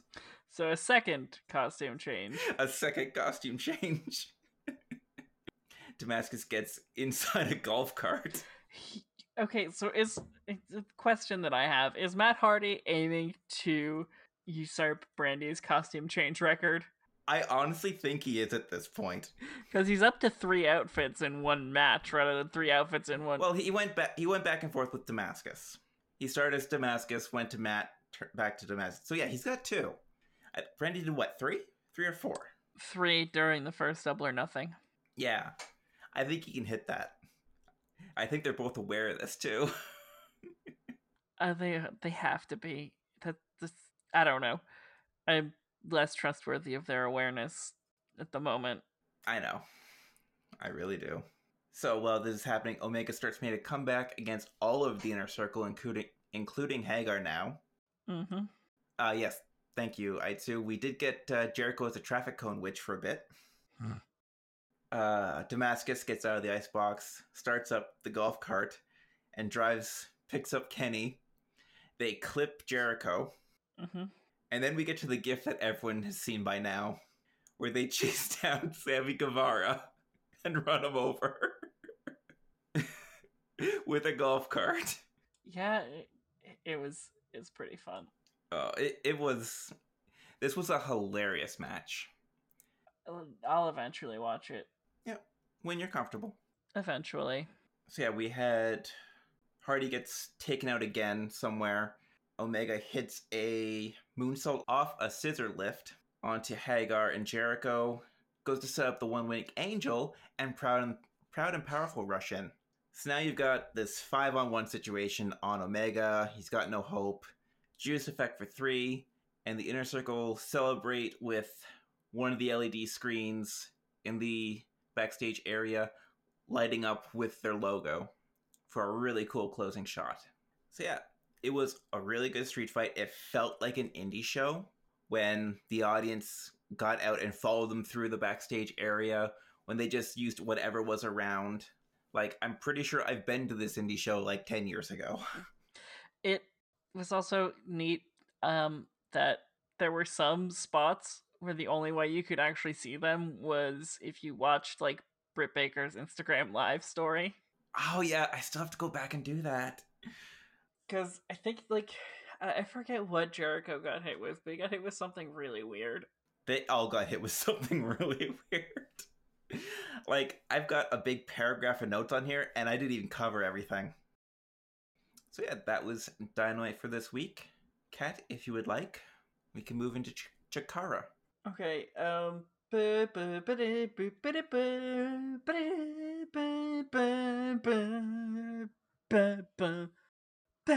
So a second costume change. a second costume change. Damascus gets inside a golf cart. He- okay, so is a question that I have is Matt Hardy aiming to usurp Brandi's costume change record? I honestly think he is at this point. Because he's up to three outfits in one match rather than three outfits in one. Well, he went back. He went back and forth with Damascus. He started as Damascus, went to Matt, back to Damascus. So yeah, he's got two. Brandi did what? Three? Three or four? three during the first Double or Nothing. Yeah, I think he can hit that. I think they're both aware of this too. Uh, they they have to be. That this I don't know. I'm less trustworthy of their awareness at the moment. I know. I really do. So while this is happening, Omega starts making a comeback against all of the inner circle, including including Hager now. Mm-hmm. Uh yes, thank you, Aitsu. We did get uh, Jericho as a traffic cone witch for a bit. Hmm. Uh, Damascus gets out of the icebox, starts up the golf cart, and drives, picks up Kenny. They clip Jericho, Mm-hmm. And then we get to the gift that everyone has seen by now, where they chase down Sammy Guevara and run him over with a golf cart. Yeah, it, it was it's pretty fun. Oh, it, it was. This was a hilarious match. I'll eventually watch it. Yeah, when you're comfortable. Eventually. So yeah, we had Hardy gets taken out again somewhere. Omega hits a moonsault off a scissor lift onto Hager and Jericho. Goes to set up the one wing angel and proud and proud and powerful rush in. So now you've got this five on one situation on Omega. He's got no hope. Judas effect for three, and the inner circle celebrate with one of the LED screens in the backstage area lighting up with their logo for a really cool closing shot. So yeah, it was a really good street fight. It felt like an indie show when the audience got out and followed them through the backstage area when they just used whatever was around. Like I'm pretty sure I've been to this indie show like 10 years ago. It was also neat um, that there were some spots where the only way you could actually see them was if you watched like Britt Baker's Instagram live story. Oh yeah, I still have to go back and do that. Because I think like I forget what Jericho got hit with, but he got hit with something really weird. They all got hit with something really weird. like I've got a big paragraph of notes on here and I didn't even cover everything. So yeah, that was Dynamite for this week. Kat, if you would like, we can move into Ch- Chikara. Okay, um.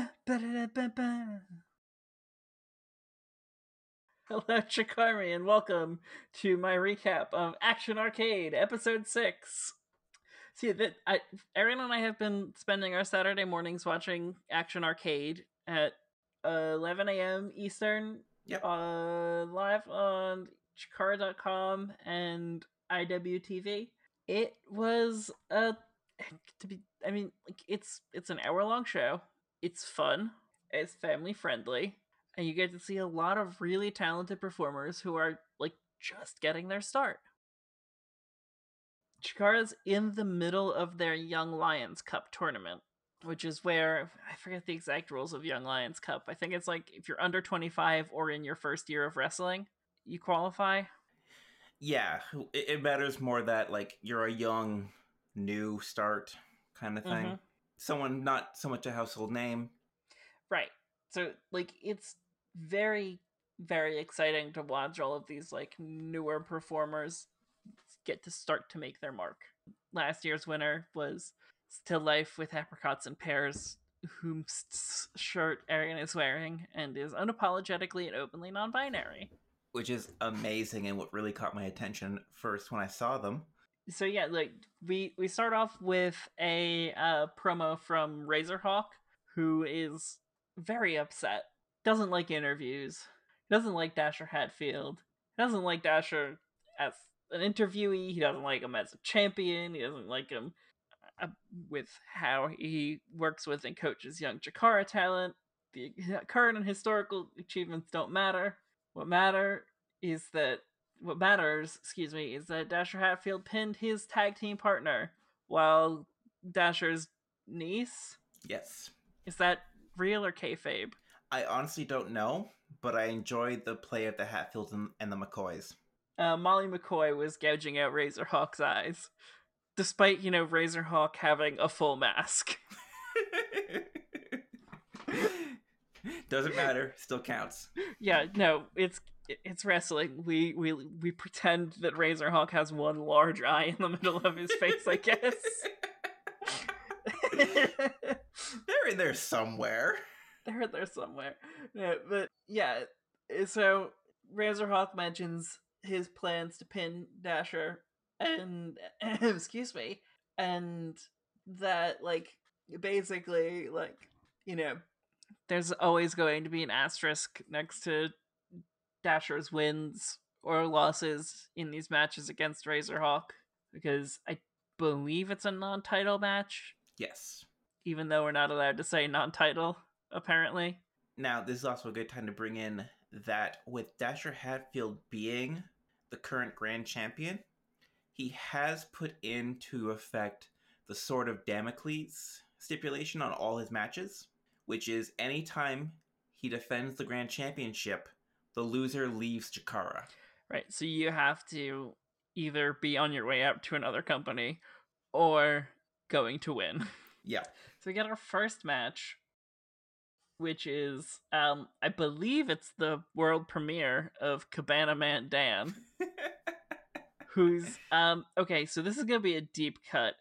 Hello, Chikari, and welcome to my recap of Action Arcade, Episode 6. See, that I, Aaron and I have been spending our Saturday mornings watching Action Arcade at uh, 11 a.m. Eastern Yep. uh, live on Chikara.com and IWTV. It was a, to be I mean like it's it's an hour long show. It's fun. It's family friendly. And you get to see a lot of really talented performers who are like just getting their start. Chikara's in the middle of their Young Lions Cup tournament, which is where I forget the exact rules of Young Lions Cup. I think it's like if you're under 25 or in your first year of wrestling, you qualify. Yeah, it, matters more that like you're a young, new start kind of thing. Mhm. Someone not so much a household name. Right. So like it's very very exciting to watch all of these like newer performers get to start to make their mark. Last year's winner was Still Life with Apricots and Pears, whose shirt Arian is wearing and is unapologetically and openly non-binary. which is amazing and what really caught my attention first when I saw them. So yeah like we we start off with a uh promo from razorhawk who is very upset. Doesn't like interviews. He doesn't like dasher hatfield. He doesn't like dasher as an interviewee. He doesn't like him as a champion. He doesn't like him uh, with how he works with and coaches young chikara talent. The current and historical achievements don't matter. What matter is that what matters, excuse me, is that Dasher Hatfield pinned his tag team partner while Dasher's niece. Yes. Is that real or kayfabe? I honestly don't know, but I enjoyed the play of the Hatfields and, and the McCoys. Uh, Molly McCoy was gouging out Razorhawk's eyes, despite, you know, Razorhawk having a full mask. Doesn't matter, still counts. yeah, no, it's it's wrestling. We we we pretend that Razorhawk has one large eye in the middle of his face, I guess. They're in there somewhere. They're in there somewhere. But yeah, eh, so Razorhawk mentions his plans to pin Dasher, and excuse me, and that like basically like you know, there's always going to be an asterisk next to Dasher's wins or losses in these matches against Razorhawk because I believe it's a non-title match, Yes. even though we're not allowed to say non-title apparently. Now, this is also a good time to bring in that with Dasher Hatfield being the current grand champion, he has put into effect the Sword of Damocles stipulation on all his matches, which is anytime he defends the grand championship, the loser leaves Chikara. Right. So you have to either be on your way out to another company or going to win. Yeah. So we get our first match, which is um I believe it's the world premiere of Cabana Man Dan, who's um okay, so this is gonna be a deep cut.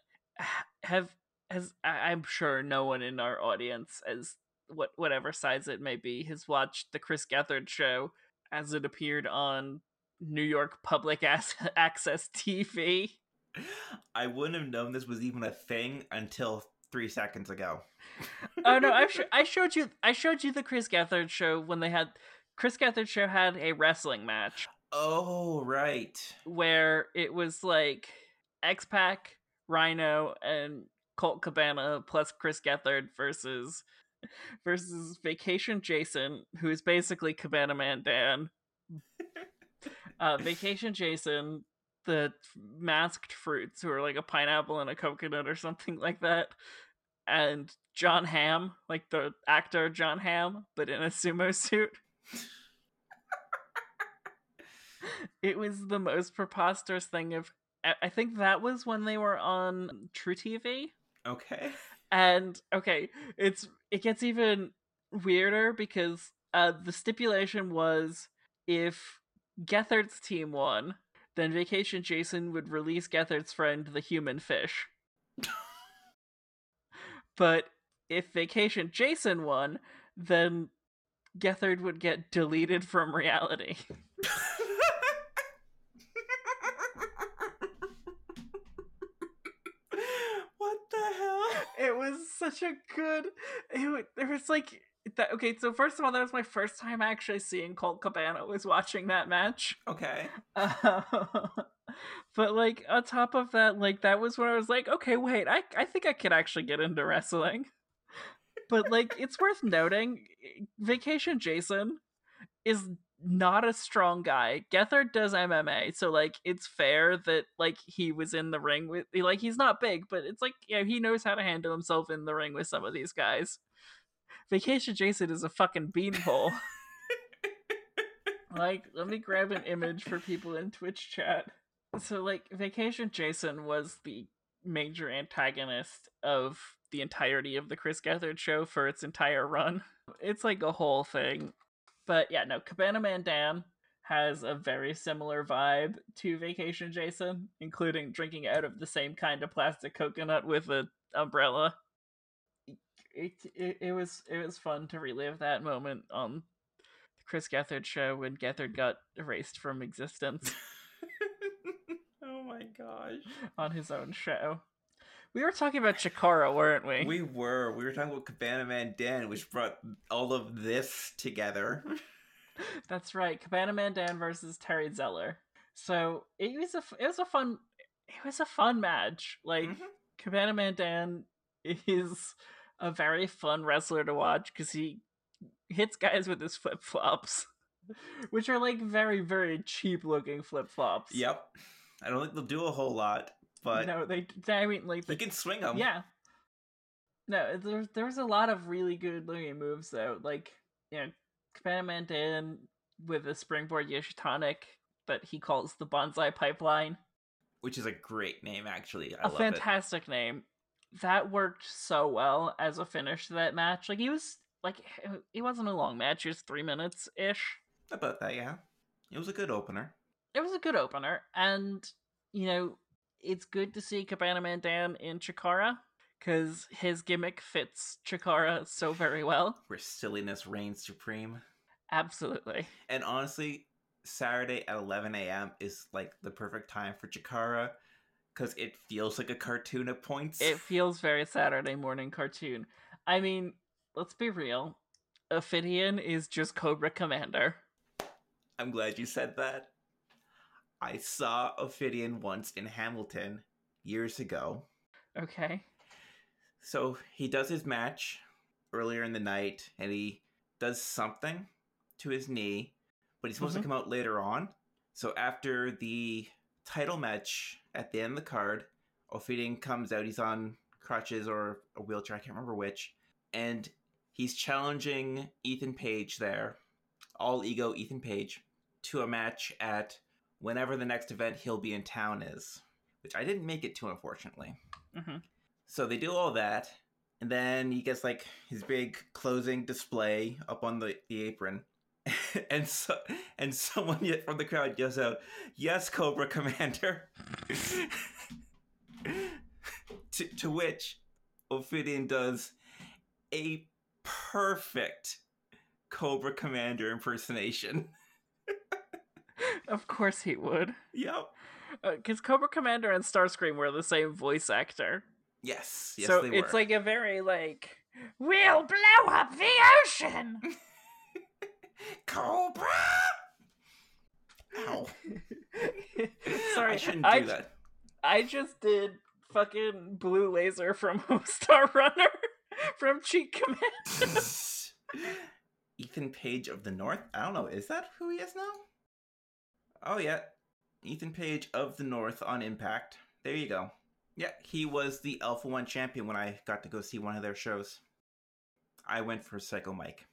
Have has I- I'm sure no one in our audience as what whatever size it may be has watched the Chris Gethard show as it appeared on New York public access TV. I wouldn't have known this was even a thing until three seconds ago. oh no, I, sh- I showed you I showed you the Chris Gethard show when they had Chris Gethard show had a wrestling match Oh, right. where it was like X Pac, Rhino, and Colt Cabana plus Chris Gethard versus versus Vacation Jason, who is basically Cabana Man Dan. uh, Vacation Jason, the masked fruits, who are like a pineapple and a coconut or something like that, and Jon Hamm, like the actor Jon Hamm, but in a sumo suit. it was the most preposterous thing of I I think that was when they were on truTV. Okay. And okay, it's it gets even weirder because uh the stipulation was if Gethard's team won, then Vacation Jason would release Gethard's friend the human fish. but if Vacation Jason won, then Gethard would get deleted from reality. what the hell? It was such a good it there was like that okay so first of all that was my first time actually seeing colt cabana was watching that match Okay. uh, but like on top of that like that was when i was like okay wait i, I think i could actually get into wrestling but like it's worth noting vacation jason is not a strong guy. Gethard does mma so like it's fair that like he was in the ring with like he's not big but it's like yeah he knows how to handle himself in the ring with some of these guys. Vacation jason is a fucking beanpole like let me grab an image for people in twitch chat. So like vacation jason was the major antagonist of the entirety of the chris gethard show for its entire run. It's like a whole thing but yeah no cabana man dan has a very similar vibe to vacation jason including drinking out of the same kind of plastic coconut with a umbrella it, it, it was it was fun to relive that moment on the chris gethard show when gethard got erased from existence oh my gosh. on his own show. We were talking about Chikara, weren't we? We were. We were talking about Cabana Man Dan, which brought all of this together. That's right, Cabana Man Dan versus Terry Zeller. So it was a it was a fun it was a fun match. Like Mhm. Cabana Man Dan is a very fun wrestler to watch because he hits guys with his flip flops, which are like very very cheap looking flip flops. Yep. I don't think they'll do a whole lot, but no, they. I mean, like you can swing them. Yeah. No, there's there was a lot of really good looking moves though. Like, you know, Man Dan with a springboard Yoshitonic that he calls the Banzai Pipeline. Which is a great name, actually. I a love it. fantastic name. That worked so well as a finish to that match. Like he was like it wasn't a long match, it was three minutes ish. About that, yeah. It was a good opener. It was a good opener, and you know, it's good to see Cabana Man Dan in Chikara because his gimmick fits Chikara so very well. Where silliness reigns supreme. Absolutely. And honestly, Saturday at 11 a.m. is like the perfect time for Chikara because it feels like a cartoon at points. It feels very Saturday morning cartoon. I mean, let's be real. Ophidian is just Cobra Commander. I'm glad you said that. I saw Ophidian once in Hamilton years ago. Okay. So he does his match earlier in the night and he does something to his knee, but he's supposed Mhm. to come out later on. So after the title match at the end of the card, Ophidian comes out. He's on crutches or a wheelchair, I can't remember which. And he's challenging Ethan Page there, all ego Ethan Page, to a match at whenever the next event he'll be in town is, which I didn't make it to, unfortunately. hmm So they do all that, and then he gets like his big closing display up on the, the apron. and so and someone yet from the crowd yells out, "Yes, Cobra Commander." to, to which Ophidian does a perfect Cobra Commander impersonation. Of course he would. Yep. Uh, because Cobra Commander and Starscream were the same voice actor. Yes. Yes, so it's like a very like we'll blow up the ocean. Cobra. Ow. Sorry, I shouldn't I, do that. I just did fucking blue laser from Star Runner from Cheat Command. Ethan Page of the North. I don't know. Is that who he is now? Oh yeah, Ethan Page of the North on Impact. There you go. Yeah, he was the Alpha One champion when I got to go see one of their shows. I went for Psycho Mike.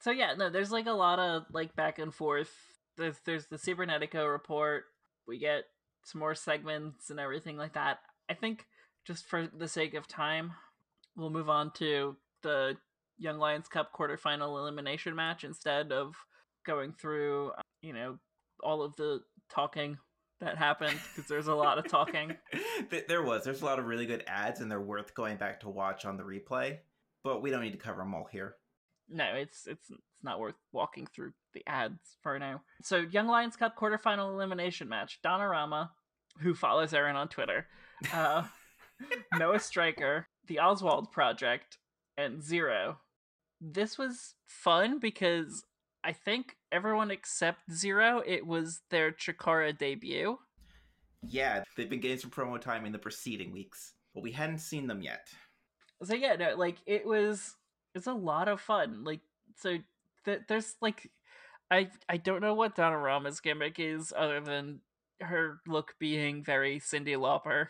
so yeah, no, there's like a lot of like back and forth. There's there's the Cybernetico report. We get some more segments and everything like that. I think just for the sake of time, we'll move on to the Young Lions Cup quarterfinal elimination match instead of going through, you know, all of the talking that happened because there's a lot of talking. There was. There's a lot of really good ads, and they're worth going back to watch on the replay. But we don't need to cover them all here. No, it's it's it's not worth walking through the ads for now. So, Young Lions Cup quarterfinal elimination match: Donorama, who follows Aaron on Twitter, uh, Noah Striker, the Oswald Project, and Zero. This was fun because I think everyone except Zero, it was their Chikara debut. Yeah, they've been getting some promo time in the preceding weeks, but we hadn't seen them yet. So yeah, no, like it was it's a lot of fun. Like so th- there's like I I don't know what Donna Donorama's gimmick is other than her look being very Cyndi Lauper.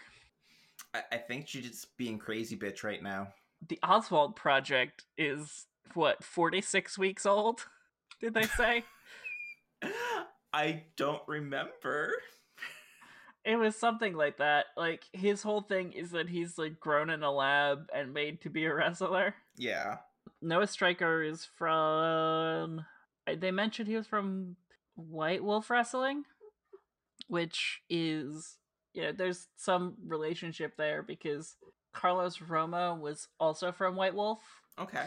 I, I think she's just being crazy bitch right now. The Oswald project is what, 46 weeks old? Did they say? I don't remember. it was something like that. Like his whole thing is that he's like grown in a lab and made to be a wrestler. Yeah. Noah Striker is from. They mentioned he was from White Wolf Wrestling, which is you know there's some relationship there because Carlos Roma was also from White Wolf. Okay.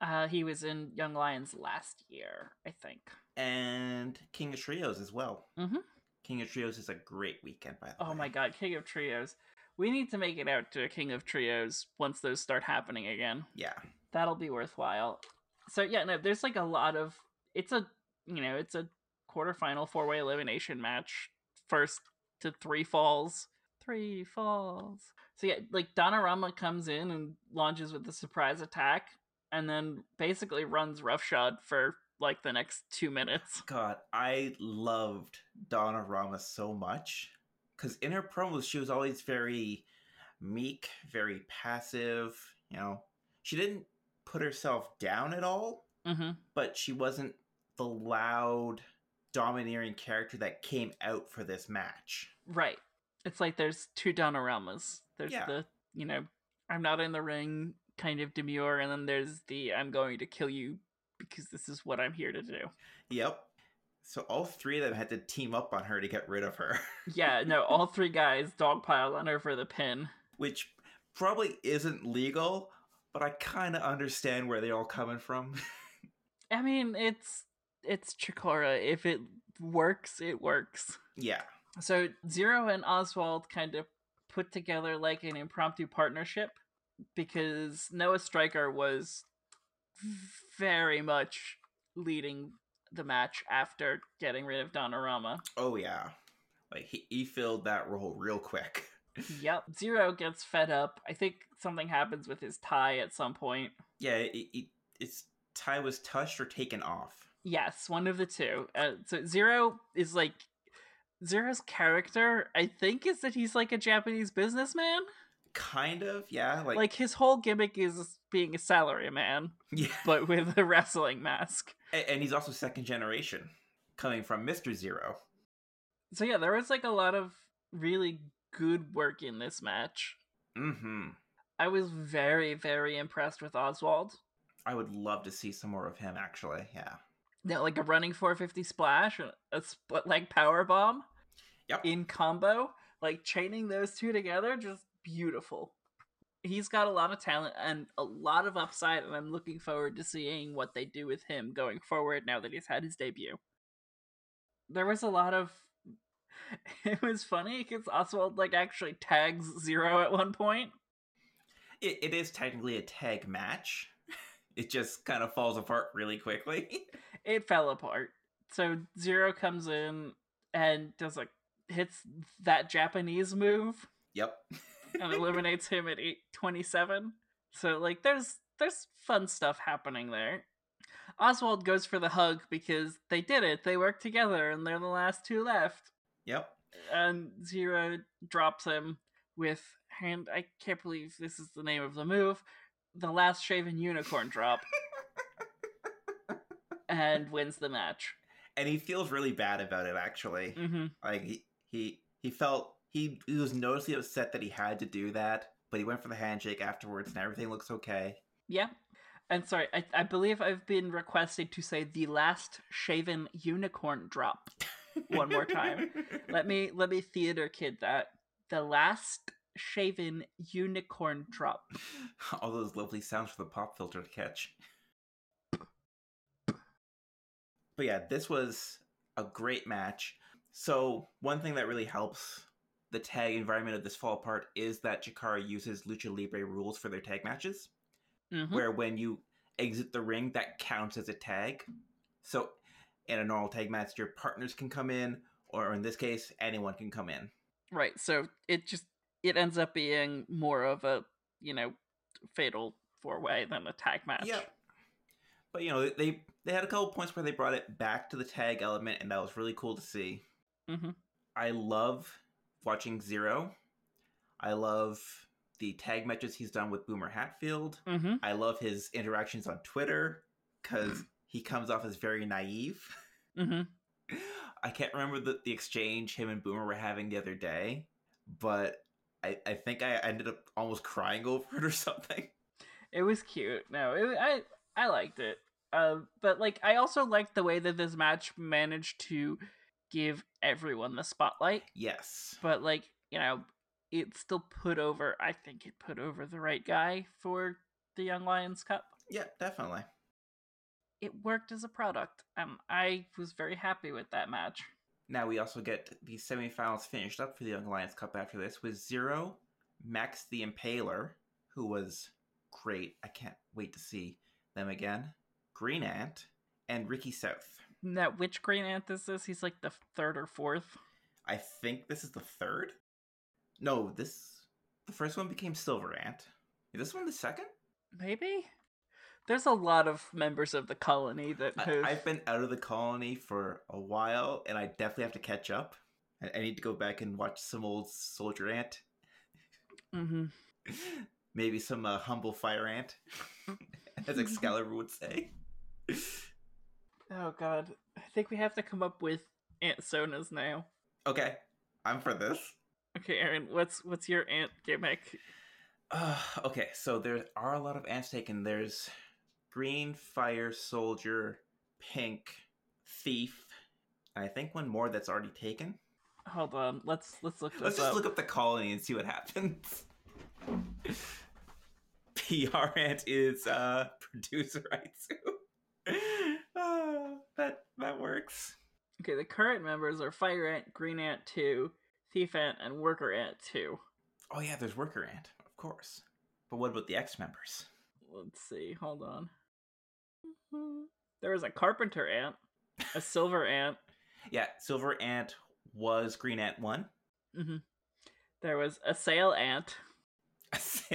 Uh, he was in Young Lions last year, I think. And King of Trios as well. Mhm. King of Trios is a great weekend, by the Oh way. Oh my God, King of Trios! We need to make it out to a King of Trios once those start happening again. Yeah. that'll be worthwhile. So yeah, no, there's like a lot of it's a you know it's a quarterfinal four way elimination match, first to three falls, three falls. So yeah, like Donorama comes in and launches with a surprise attack, and then basically runs roughshod for like the next two minutes. God, I loved Donna Rama so much. Because in her promos, she was always very meek, very passive. You know, she didn't put herself down at all, Mm-hmm. but she wasn't the loud, domineering character that came out for this match. Right. It's like there's two Donna Ramas. There's Yeah. the you know I'm not in the ring kind of demure, and then there's the I'm going to kill you because this is what I'm here to do. Yep. So all three of them had to team up on her to get rid of her, Yeah, no, all three guys dogpiled on her for the pin. which probably isn't legal, but I kind of understand where they're all coming from. I mean, it's it's Chikara. If it works, it works. yeah. So Zero and Oswald kind of put together like an impromptu partnership because Noah Striker was very much leading the match after getting rid of Donorama. Oh yeah. Like he, he filled that role real quick. Yep. Zero gets fed up. I think something happens with his tie at some point. Yeah, it, it, its tie was touched or taken off. Yes, one of the two. Uh, so Zero is like Zero's character. I think is that he's like a Japanese businessman. Kind of, yeah. Like, Like his whole gimmick is being a salaryman, yeah. but with a wrestling mask. A- and he's also second generation, coming from Mister Zero. So yeah, there was like a lot of really good work in this match. Mm-hmm. I was very, very impressed with Oswald. I would love to see some more of him. Actually, yeah. Yeah, like a running 450 splash, a split leg power bomb. Yep. In combo, like chaining those two together, just beautiful. He's got a lot of talent and a lot of upside, and I'm looking forward to seeing what they do with him going forward now that he's had his debut. there was a lot of. It was funny because Oswald like actually tags Zero at one point. It, it is technically a tag match. It just kind of falls apart really quickly. It fell apart. So Zero comes in and does like hits that Japanese move yep. And eliminates him at eight twenty seven. So like there's there's fun stuff happening there. Oswald goes for the hug because they did it. They worked together and they're the last two left. Yep. And Zero drops him with hand I can't believe this is the name of the move. The last shaven unicorn drop. and wins the match. And he feels really bad about it actually. hmm Like he he he felt he, he was noticeably upset that he had to do that, but he went for the handshake afterwards and everything looks okay. Yeah. And sorry, I, I believe I've been requested to say the last shaven unicorn drop one more time. let me let me theater kid that. The last shaven unicorn drop. All those lovely sounds for the pop filter to catch. But yeah, this was a great match. So, one thing that really helps the tag environment of this fall apart is that Chikara uses Lucha Libre rules for their tag matches, Mhm. where when you exit the ring, that counts as a tag. So, in a normal tag match, your partners can come in, or in this case, anyone can come in. Right. So it just it ends up being more of a, you know, fatal four way than a tag match. Yep. But you know, they they had a couple points where they brought it back to the tag element, and that was really cool to see. hmm I love watching Zero. I love the tag matches he's done with Boomer Hatfield. hmm I love his interactions on Twitter because he comes off as very naive. hmm I can't remember the, the exchange him and Boomer were having the other day, but I, I think I ended up almost crying over it or something. It was cute. No, it, I I liked it. Um, but like I also liked the way that this match managed to give everyone the spotlight. Yes. But like you know, it still put over. I think it put over the right guy for the Young Lions Cup. Yeah, definitely. It worked as a product, and I was very happy with that match. Now we also get the semifinals finished up for the Young Lions Cup after this with Zero, Max the Impaler, who was great. I can't wait to see them again. Green Ant and Ricky South. Now, which Green Ant is this? He's like the third or fourth. I think this is the third. No, this the first one became Silver Ant. Is this one the second? Maybe. There's a lot of members of the colony that I, have. I've been out of the colony for a while, and I definitely have to catch up. I, I need to go back and watch some old Soldier Ant. Mhm. Maybe some uh, humble fire ant, as Excalibur would say. Oh god, I think we have to come up with Ant Sonas now. Okay, I'm for this. Okay, Aaron, what's what's your ant gimmick? Uh, okay, so there are a lot of ants taken. There's green, fire, soldier, pink, thief. and I think one more that's already taken. Hold on, let's let's look Let's just up. look up the colony and see what happens. PR ant is uh producer Aitsu. That works. Okay, the current members are Fire Ant, Green Ant Two, Thief Ant, and Worker Ant Two. Oh yeah, there's worker ant, of course. But what about the X members? Let's see, hold on. There was a Carpenter Ant, a Silver Ant. Yeah, silver ant was green ant one. hmm There was a Sail Ant.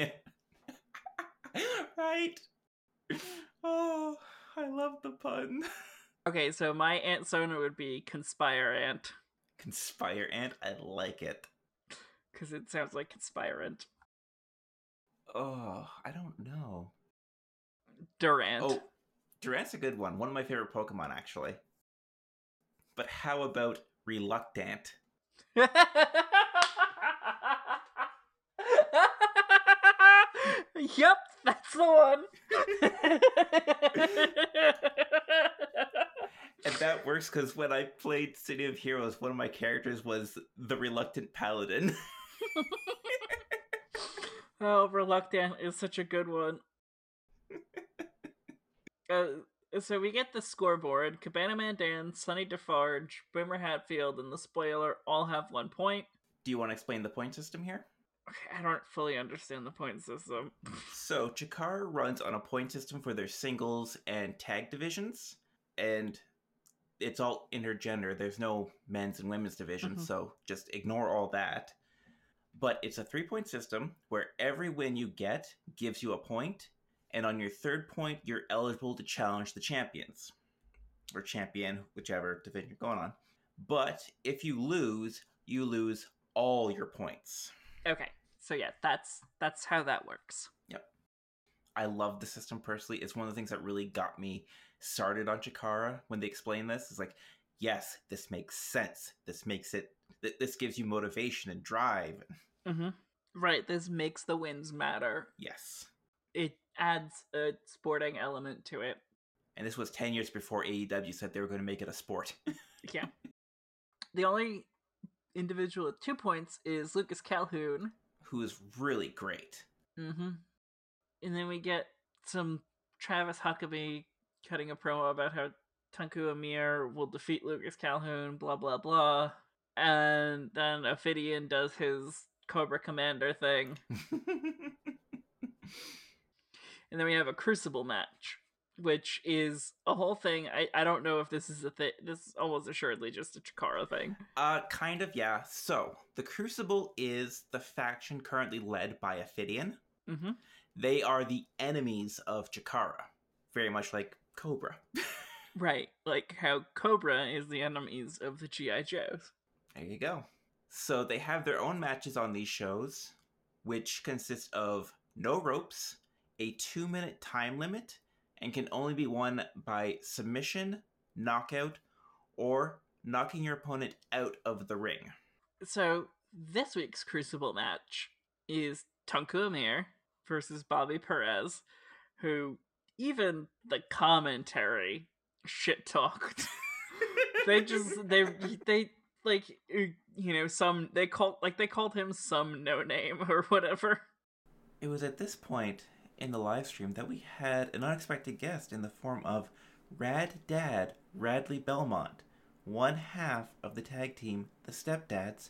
right. Oh, I love the pun. Okay, so my Ant Sona would be Conspire Ant Conspire ant, I like it. because it sounds like conspirant. Oh, I don't know. Durant. Oh, Durant's a good one. One of my favorite Pokemon, actually. But how about Reluctant? yep, that's the one. That works because when I played City of Heroes, one of my characters was the Reluctant Paladin. oh, Reluctant is such a good one. Uh, So we get the scoreboard. Cabana Man Dan, Sonny Defarge, Boomer Hatfield, and the spoiler all have one point. Do you want to explain the point system here? I don't fully understand the point system. So Chikara runs on a point system for their singles and tag divisions, and it's all intergender. There's no men's and women's division, Mhm. so just ignore all that. But it's a three point system where every win you get gives you a point, and on your third point, you're eligible to challenge the champions or champion, whichever division you're going on. But if you lose, you lose all your points. Okay, so yeah, that's that's how that works. Yep. I love the system personally. It's one of the things that really got me started on Chikara when they explain this. It's like, yes, this makes sense. This makes it. th- This gives you motivation and drive. Mm-hmm. Right, this makes the wins matter. Yes, It adds a sporting element to it. and this was ten years before AEW said they were going to make it a sport. Yeah. the only individual at two points is Lucas Calhoun. Who is really great. Mm-hmm. And then we get some Travis Huckabee cutting a promo about how Tunku Amir will defeat Lucas Calhoun, blah blah blah. And then Ophidian does his Cobra Commander thing. And then we have a Crucible match, which is a whole thing. I, I don't know if this is a thing. This is almost assuredly just a Chikara thing. uh, kind of, yeah. So the Crucible is the faction currently led by Ophidian. Mm-hmm. They are the enemies of Chikara, very much like Cobra. Right, like how Cobra is the enemies of the GI Joes. There you go. So they have their own matches on these shows, which consist of no ropes, a two minute time limit, and can only be won by submission, knockout, or knocking your opponent out of the ring. So this week's Crucible match is Tunku Amir versus Bobby Perez, who even the commentary shit talked. they just they they like you know some they called like they called him some no name or whatever. It was at this point in the live stream that we had an unexpected guest in the form of Rad Dad Radley Belmont, one half of the tag team, the Stepdads,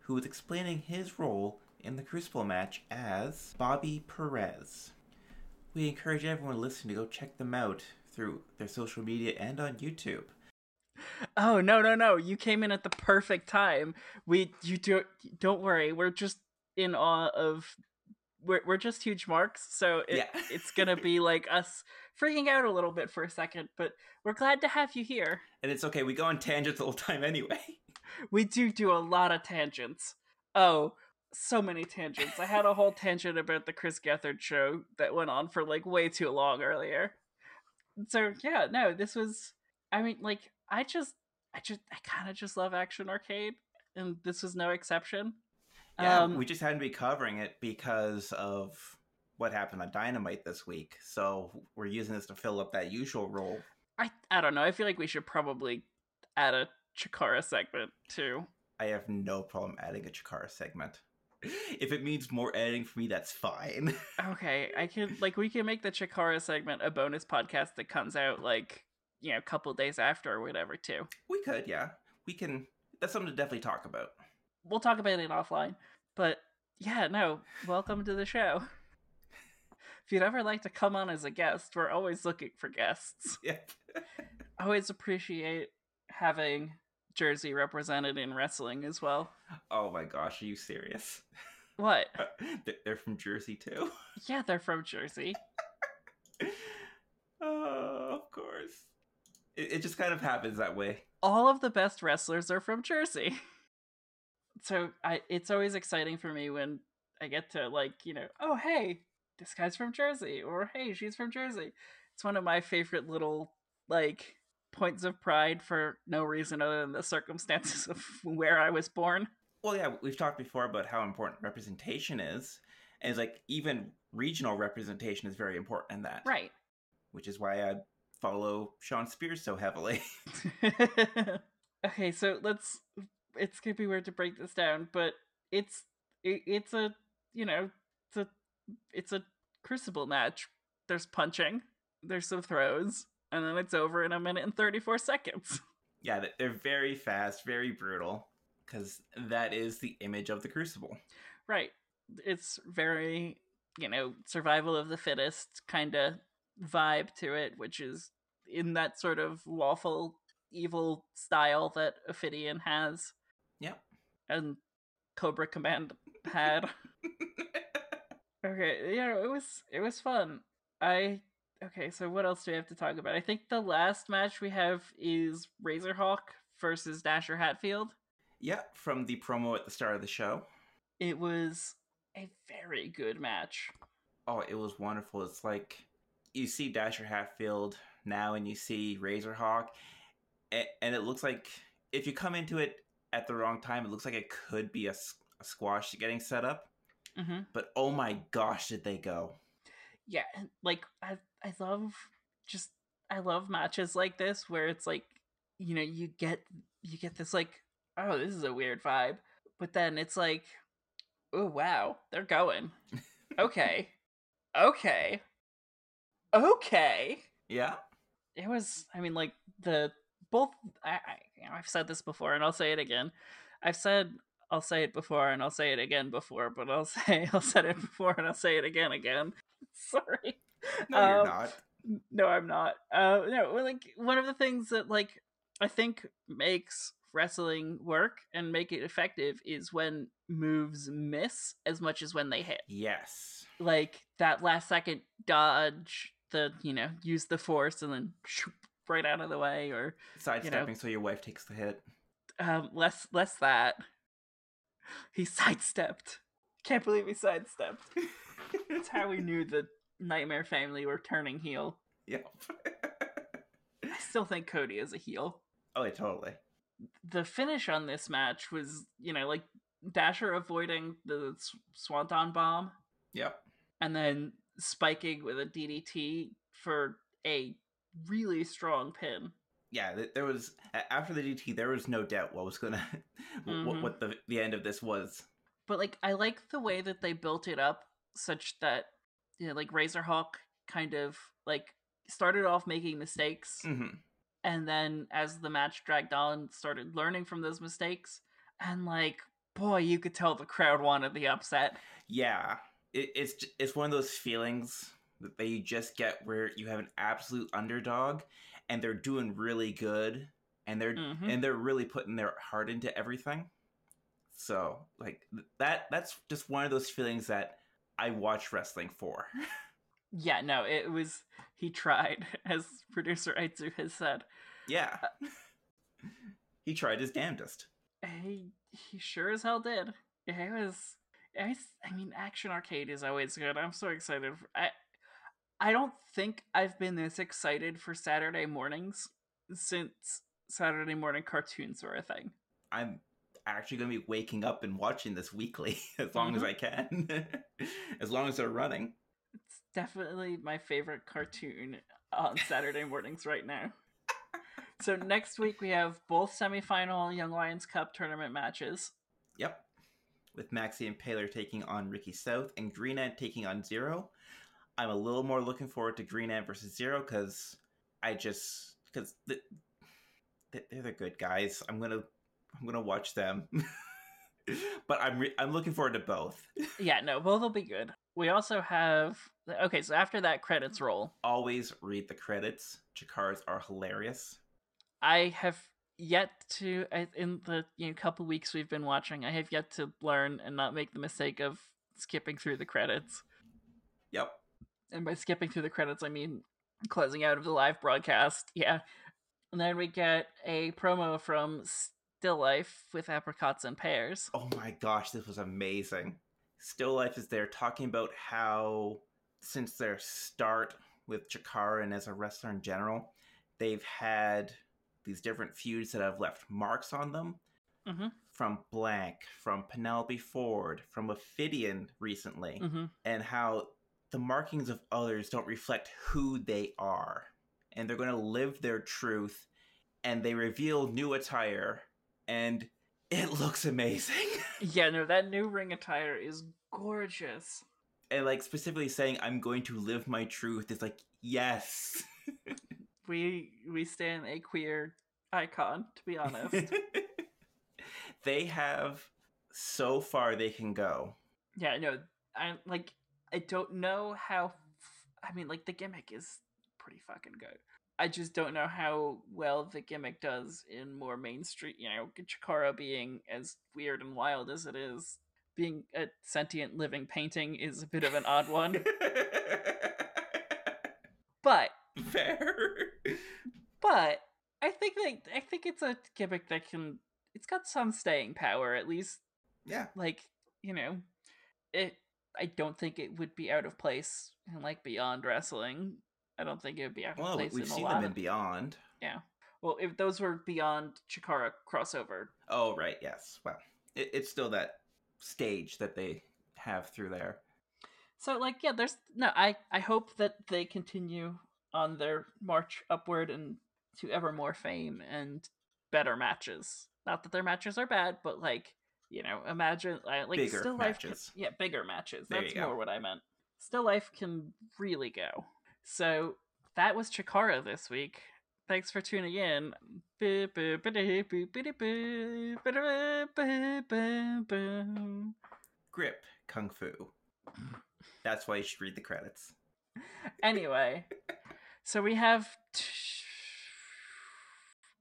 who was explaining his role in the Crucible match as Bobby Perez. We encourage everyone listening to go check them out through their social media and on YouTube. Oh no no no! You came in at the perfect time. We you do don't worry. We're just in awe of. We're we're just huge marks, so it, Yeah. it's gonna be like us freaking out a little bit for a second. But we're glad to have you here. And it's okay, we go on tangents all the time anyway. We do do a lot of tangents. Oh, so many tangents. I had a whole tangent about the Chris Gethard show that went on for like way too long earlier. So yeah, no, this was. I mean, like I just, I just, I kind of just love Action Arcade, and this was no exception. Yeah, Um, we just hadn't been covering it because of what happened on Dynamite this week. So we're using this to fill up that usual role. I, I don't know. I feel like we should probably add a Chikara segment too. I have no problem adding a Chikara segment. If it means more editing for me, that's fine. Okay, I could like we can make the Chikara segment a bonus podcast that comes out like you know a couple days after or whatever too. we could, yeah. We can. That's something to definitely talk about. We'll talk about it offline. But yeah, no, welcome to the show. If you'd ever like to come on as a guest, we're always looking for guests. Yep. Always appreciate having Jersey represented in wrestling as well. Oh my gosh, are you serious? What? They're- They're from Jersey too. Yeah, they're from Jersey. Oh, of course. It, it just kind of happens that way. all of the best wrestlers are from Jersey. So I it's always exciting for me when I get to like, you know, oh hey, this guy's from Jersey or hey, she's from Jersey. It's one of my favorite little like points of pride for no reason other than the circumstances of where I was born. Well, yeah, we've talked before about how important representation is. And it's like even regional representation is very important in that. Right. Which is why I follow Shawn Spears so heavily. okay, so let's it's gonna be weird to break this down, but it's it, it's a you know it's a it's a crucible match. There's punching, there's some throws, and then it's over in a minute and 34 seconds. Yeah, they're very fast, very brutal, because that is the image of the Crucible. Right. It's very, you know, survival of the fittest kind of vibe to it, which is in that sort of lawful evil style that Ophidian has Yep. and Cobra Command had. Okay, yeah, it was it was fun. I okay, so what else do we have to talk about? I think the last match we have is Razorhawk versus Dasher Hatfield. yeah, from the promo at the start of the show. It was a very good match. Oh, it was wonderful. It's like you see Dasher Hatfield now and you see Razorhawk, and, and it looks like if you come into it at the wrong time, it looks like it could be a squash getting set up. hmm But oh my gosh, did they go? Yeah, like I I love just I love matches like this where it's like you know you get you get this like oh this is a weird vibe, but then it's like oh wow they're going. Okay. Okay. Okay. Yeah. it was i mean like the both i, I you know, i've said this before and i'll say it again. I've said i'll say it before and i'll say it again before but i'll say i'll said it before and i'll say it again again. Sorry No, you're Um, not. no i'm not uh no like one of the things that like i think makes wrestling work and make it effective is when moves miss as much as when they hit Yes. like that last second dodge the you know use the force and then shoop, right out of the way or Sidestepping so your wife takes the hit. um less less that he sidestepped can't believe he sidestepped that's how we knew the nightmare family were turning heel yep. i still think cody is a heel oh, yeah, totally. the finish on this match was you know like dasher avoiding the swanton bomb Yep. and then spiking with a DDT for a really strong pin. Yeah, there was after the DT, there was no doubt what was gonna, Mhm. what, what the the end of this was. But like I like the way that they built it up such that you know like Razorhawk kind of like started off making mistakes hmm and then as the match dragged on started learning from those mistakes and like boy you could tell the crowd wanted the upset. Yeah, it, it's it's one of those feelings that they just get where you have an absolute underdog, and they're doing really good, and they're Mhm. and they're really putting their heart into everything. So like that that's just one of those feelings that I watch wrestling for. Yeah, no, it was he tried as producer Aitsu has said. yeah, uh, he tried his damnedest. He he sure as hell did. It was. I, I mean, Action Arcade is always good. I'm so excited. For, I I don't think I've been this excited for Saturday mornings since Saturday morning cartoons were a thing. I'm actually going to be waking up and watching this weekly as long as mm-hmm. I can, as long as they're running. It's definitely my favorite cartoon on Saturday mornings right now. So next week we have both semifinal Young Lions Cup tournament matches. Yep. With Max the Impaler taking on Ricky South and Green Ant taking on Zero. I'm a little more looking forward to Green Ant versus Zero because I just because the, they- they're the good guys. I'm gonna I'm gonna watch them, but I'm re- I'm looking forward to both. Yeah, no, both will be good. We also have okay. So after that credits roll, Always read the credits. Chikara's are hilarious. I have yet to in the you know, couple weeks we've been watching. I have yet to learn and not make the mistake of skipping through the credits. Yep. And by skipping through the credits, I mean closing out of the live broadcast. Yeah, and then we get a promo from Still Life with apricots and pears. Oh my gosh, this was amazing. Still Life is there talking about how, since their start with Chikara and as a wrestler in general, they've had these different feuds that have left marks on them. Mhm. From Blank, from Penelope Ford, from Ophidian recently, Mm-hmm. and how the markings of others don't reflect who they are. And they're going to live their truth, and they reveal new attire, and it looks amazing. Yeah, no, that new ring attire is gorgeous. and like specifically saying I'm going to live my truth is like yes. we we stand a queer icon, to be honest. they have so far they can go. yeah, no, I like I don't know how f- I mean like the gimmick is pretty fucking good. I just don't know how well the gimmick does in more mainstream, you know, Chikara being as weird and wild as it is. Being a sentient living painting is a bit of an odd one, but Fair. but I think that I think it's a gimmick that can it's got some staying power at least Yeah. like you know it i don't think it would be out of place in like beyond wrestling i don't think it would be out of Well, place we've seen them in of, Beyond. Yeah. Well if those were beyond chikara crossover Oh, right. Yes. Well, it, it's still that stage that they have through there. so like yeah there's no i i hope that they continue on their march upward and to ever more fame and better matches not that their matches are bad but like you know imagine like Bigger still life can- yeah bigger matches There that's more what i meant still life can really go so that was chikara this week. Thanks for tuning in. Grip Kung Fu. That's why you should read the credits. anyway so we have t-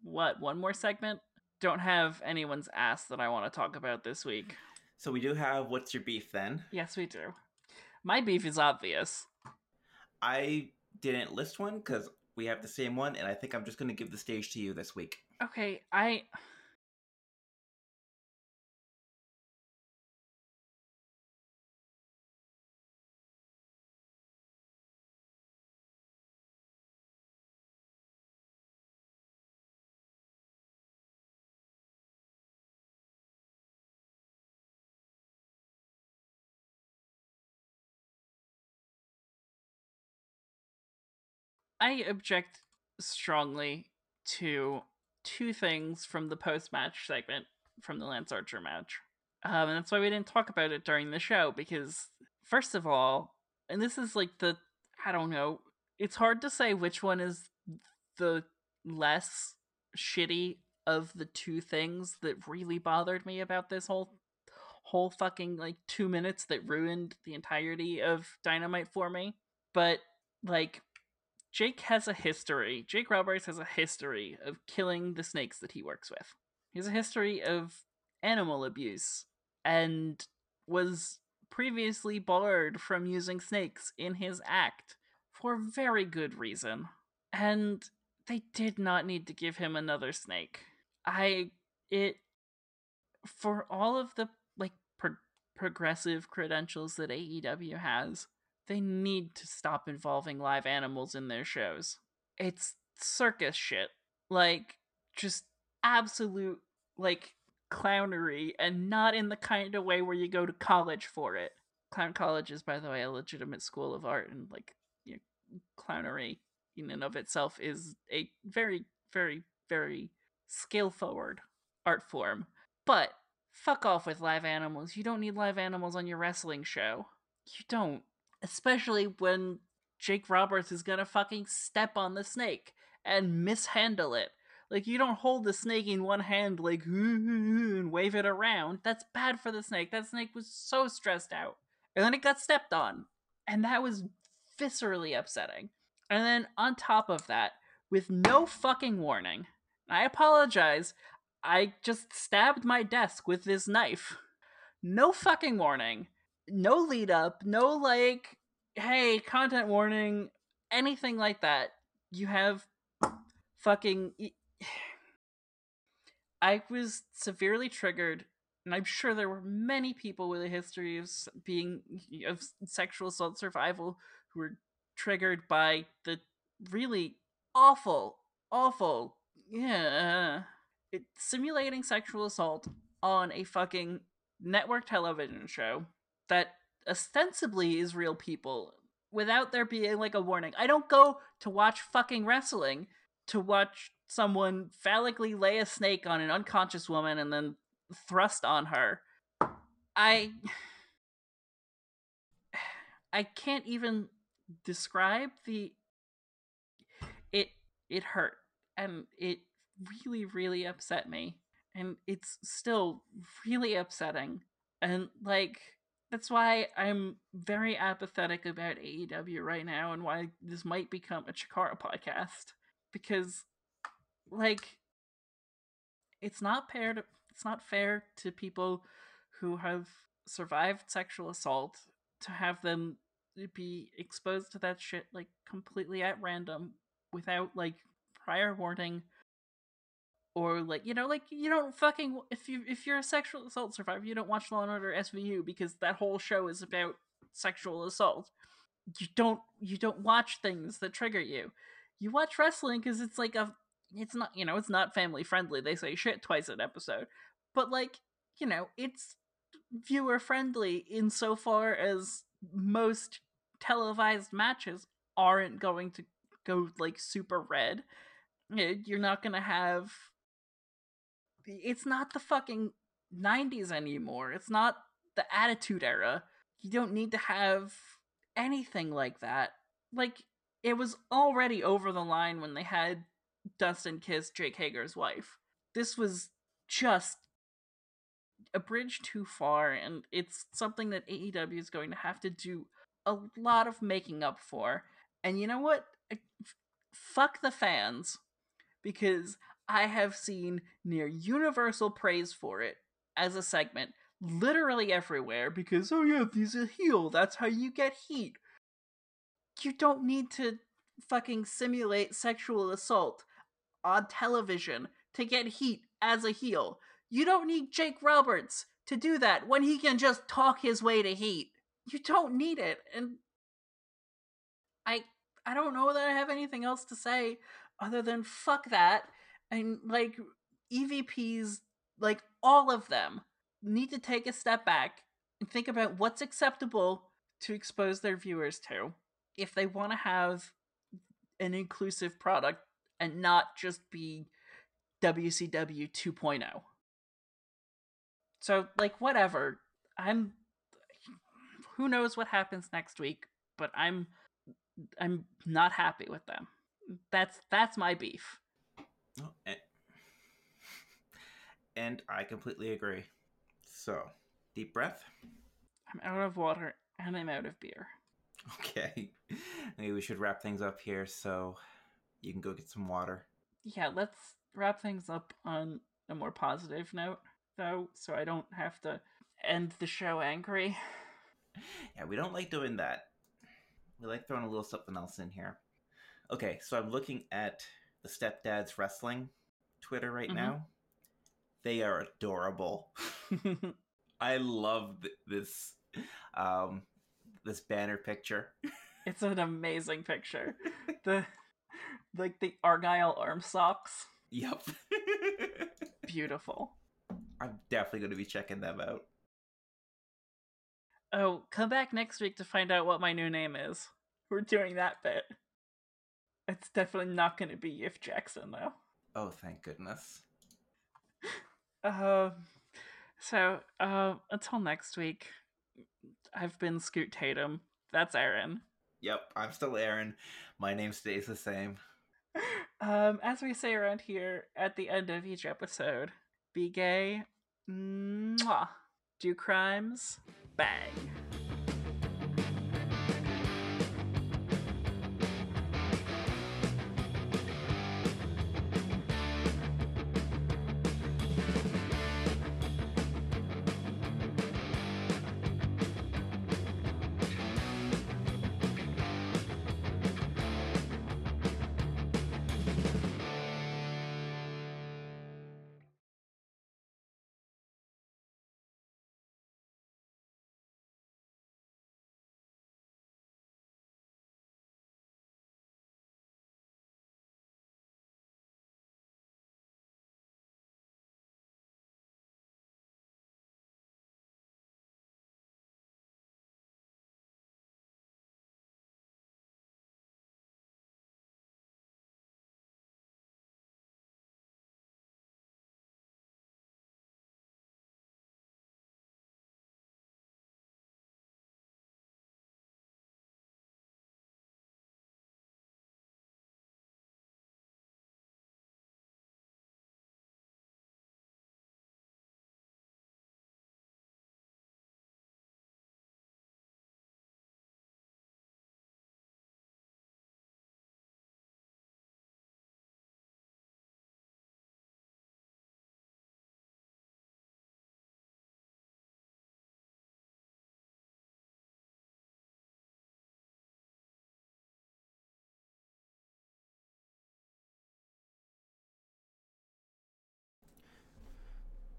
what one more segment? Don't have anyone's ass that i want to talk about this week. So we do have What's Your Beef then? yes we do. My beef is obvious. I didn't list one because we have the same one, and I think I'm just going to give the stage to you this week. okay i I object strongly to two things from the post match segment from the Lance Archer match. Um, and that's why we didn't talk about it during the show because, first of all, and this is like the, I don't know, it's hard to say which one is the less shitty of the two things that really bothered me about this whole whole fucking like 2 minutes that ruined the entirety of Dynamite for me. But like Jake has a history. Jake Roberts has a history of killing the snakes that he works with. He has a history of animal abuse and was previously barred from using snakes in his act for very good reason. And they did not need to give him another snake. I it for all of the like pro- progressive credentials that AEW has, they need to stop involving live animals in their shows. It's circus shit. Like just absolute like clownery and not in the kind of way where you go to college for it. Clown college is by the way a legitimate school of art and like you know, clownery in and of itself is a very very very skill forward art form. But fuck off with live animals. You don't need live animals on your wrestling show. You don't especially when Jake Roberts is gonna fucking step on the snake and mishandle it. Like you don't hold the snake in one hand like and wave it around. That's bad for the snake. That snake was so stressed out. And then it got stepped on. And that was viscerally upsetting. And then on top of that, with no fucking warning, I apologize. I just stabbed my desk with this knife. No fucking warning no lead up, no like, hey, content warning, anything like that. You have fucking. I was severely triggered, and I'm sure there were many people with a history of being of sexual assault survival who were triggered by the really awful, awful, yeah, it, simulating sexual assault on a fucking network television show that ostensibly is real people without there being like a warning. I don't go to watch fucking wrestling to watch someone phallically lay a snake on an unconscious woman and then thrust on her. I I can't even describe the it it hurt and it really really upset me and it's still really upsetting and like that's why I'm very apathetic about AEW right now and why this might become a Chikara podcast because like it's not fair to it's not fair to people who have survived sexual assault to have them be exposed to that shit like completely at random without like prior warning or like you know like you don't fucking if you if you're a sexual assault survivor you don't watch law and order svu because that whole show is about sexual assault. You don't you don't watch things that trigger you. You watch wrestling because it's like a it's not you know it's not family friendly they say shit twice an episode. But like you know it's viewer friendly insofar as most televised matches aren't going to go like super red. Eh, you're not gonna have it's not the fucking 90s anymore it's not the attitude era you don't need to have anything like that like it was already over the line when they had Dustin kiss Jake Hager's wife. This was just a bridge too far, and it's something that AEW is going to have to do a lot of making up for. And you know what? Fuck the fans, because I have seen near universal praise for it as a segment literally everywhere because, oh yeah, he's a heel, that's how you get heat. You don't need to fucking simulate sexual assault on television to get heat as a heel. You don't need Jake Roberts to do that when he can just talk his way to heat. You don't need it. And I I don't know that I have anything else to say other than fuck that. And like EVPs, like all of them, need to take a step back and think about what's acceptable to expose their viewers to if they want to have an inclusive product and not just be WCW 2.0. So, like, whatever. I'm. Who knows what happens next week, but I'm. I'm not happy with them. That's that's my beef. Oh, and, and I completely agree. So, deep breath. I'm out of water and I'm out of beer. Okay. Maybe we should wrap things up here so you can go get some water. Yeah, let's wrap things up on a more positive note, though, so I don't have to end the show angry. Yeah, we don't like doing that. We like throwing a little something else in here. Okay, so I'm looking at the Stepdads Wrestling Twitter right mm-hmm. now. They are adorable. I love th- this um, this banner picture. it's an amazing picture. the like the Argyle arm socks. Yep. Beautiful. I'm definitely going to be checking them out. Oh, come back next week to find out what my new name is. We're doing that bit. It's definitely not going to be Yif Jackson, though. Oh, thank goodness. Uh, so, uh, until next week, I've been Scoot Tatum. That's Aaron. Yep, I'm still Aaron. My name stays the same. Um, as we say around here at the end of each episode, be gay, mwah, do crimes, bang.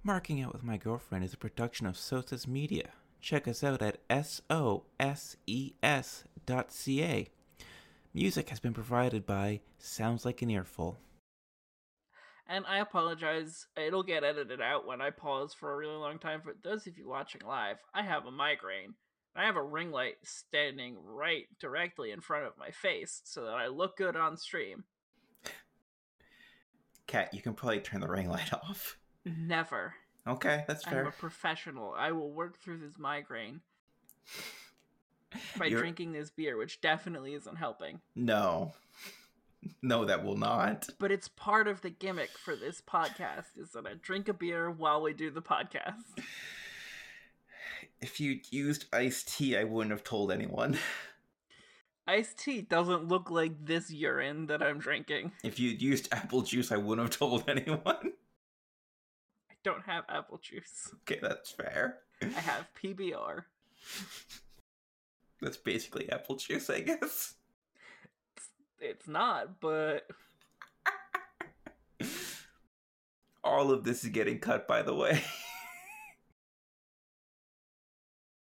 Marking Out with My Girlfriend is a production of Soses Media. Check us out at soses dot ca. Music has been provided by Sounds Like an Earful. And I apologize, it'll get edited out when I pause for a really long time. For those of you watching live, I have a migraine. I have a ring light standing right directly in front of my face so that I look good on stream. Kat, you can probably turn the ring light off. Never. Okay, that's fair. I'm a professional. I will work through this migraine by You're- drinking this beer, which definitely isn't helping. No. No, that will not. But it's part of the gimmick for this podcast is that I drink a beer while we do the podcast. If you used iced tea, I wouldn't have told anyone. Iced tea doesn't look like this urine that I'm drinking. If you'd used apple juice, I wouldn't have told anyone. Don't have apple juice. Okay, that's fair. I have PBR. That's basically apple juice, I guess. It's not, but All of this is getting cut, by the way.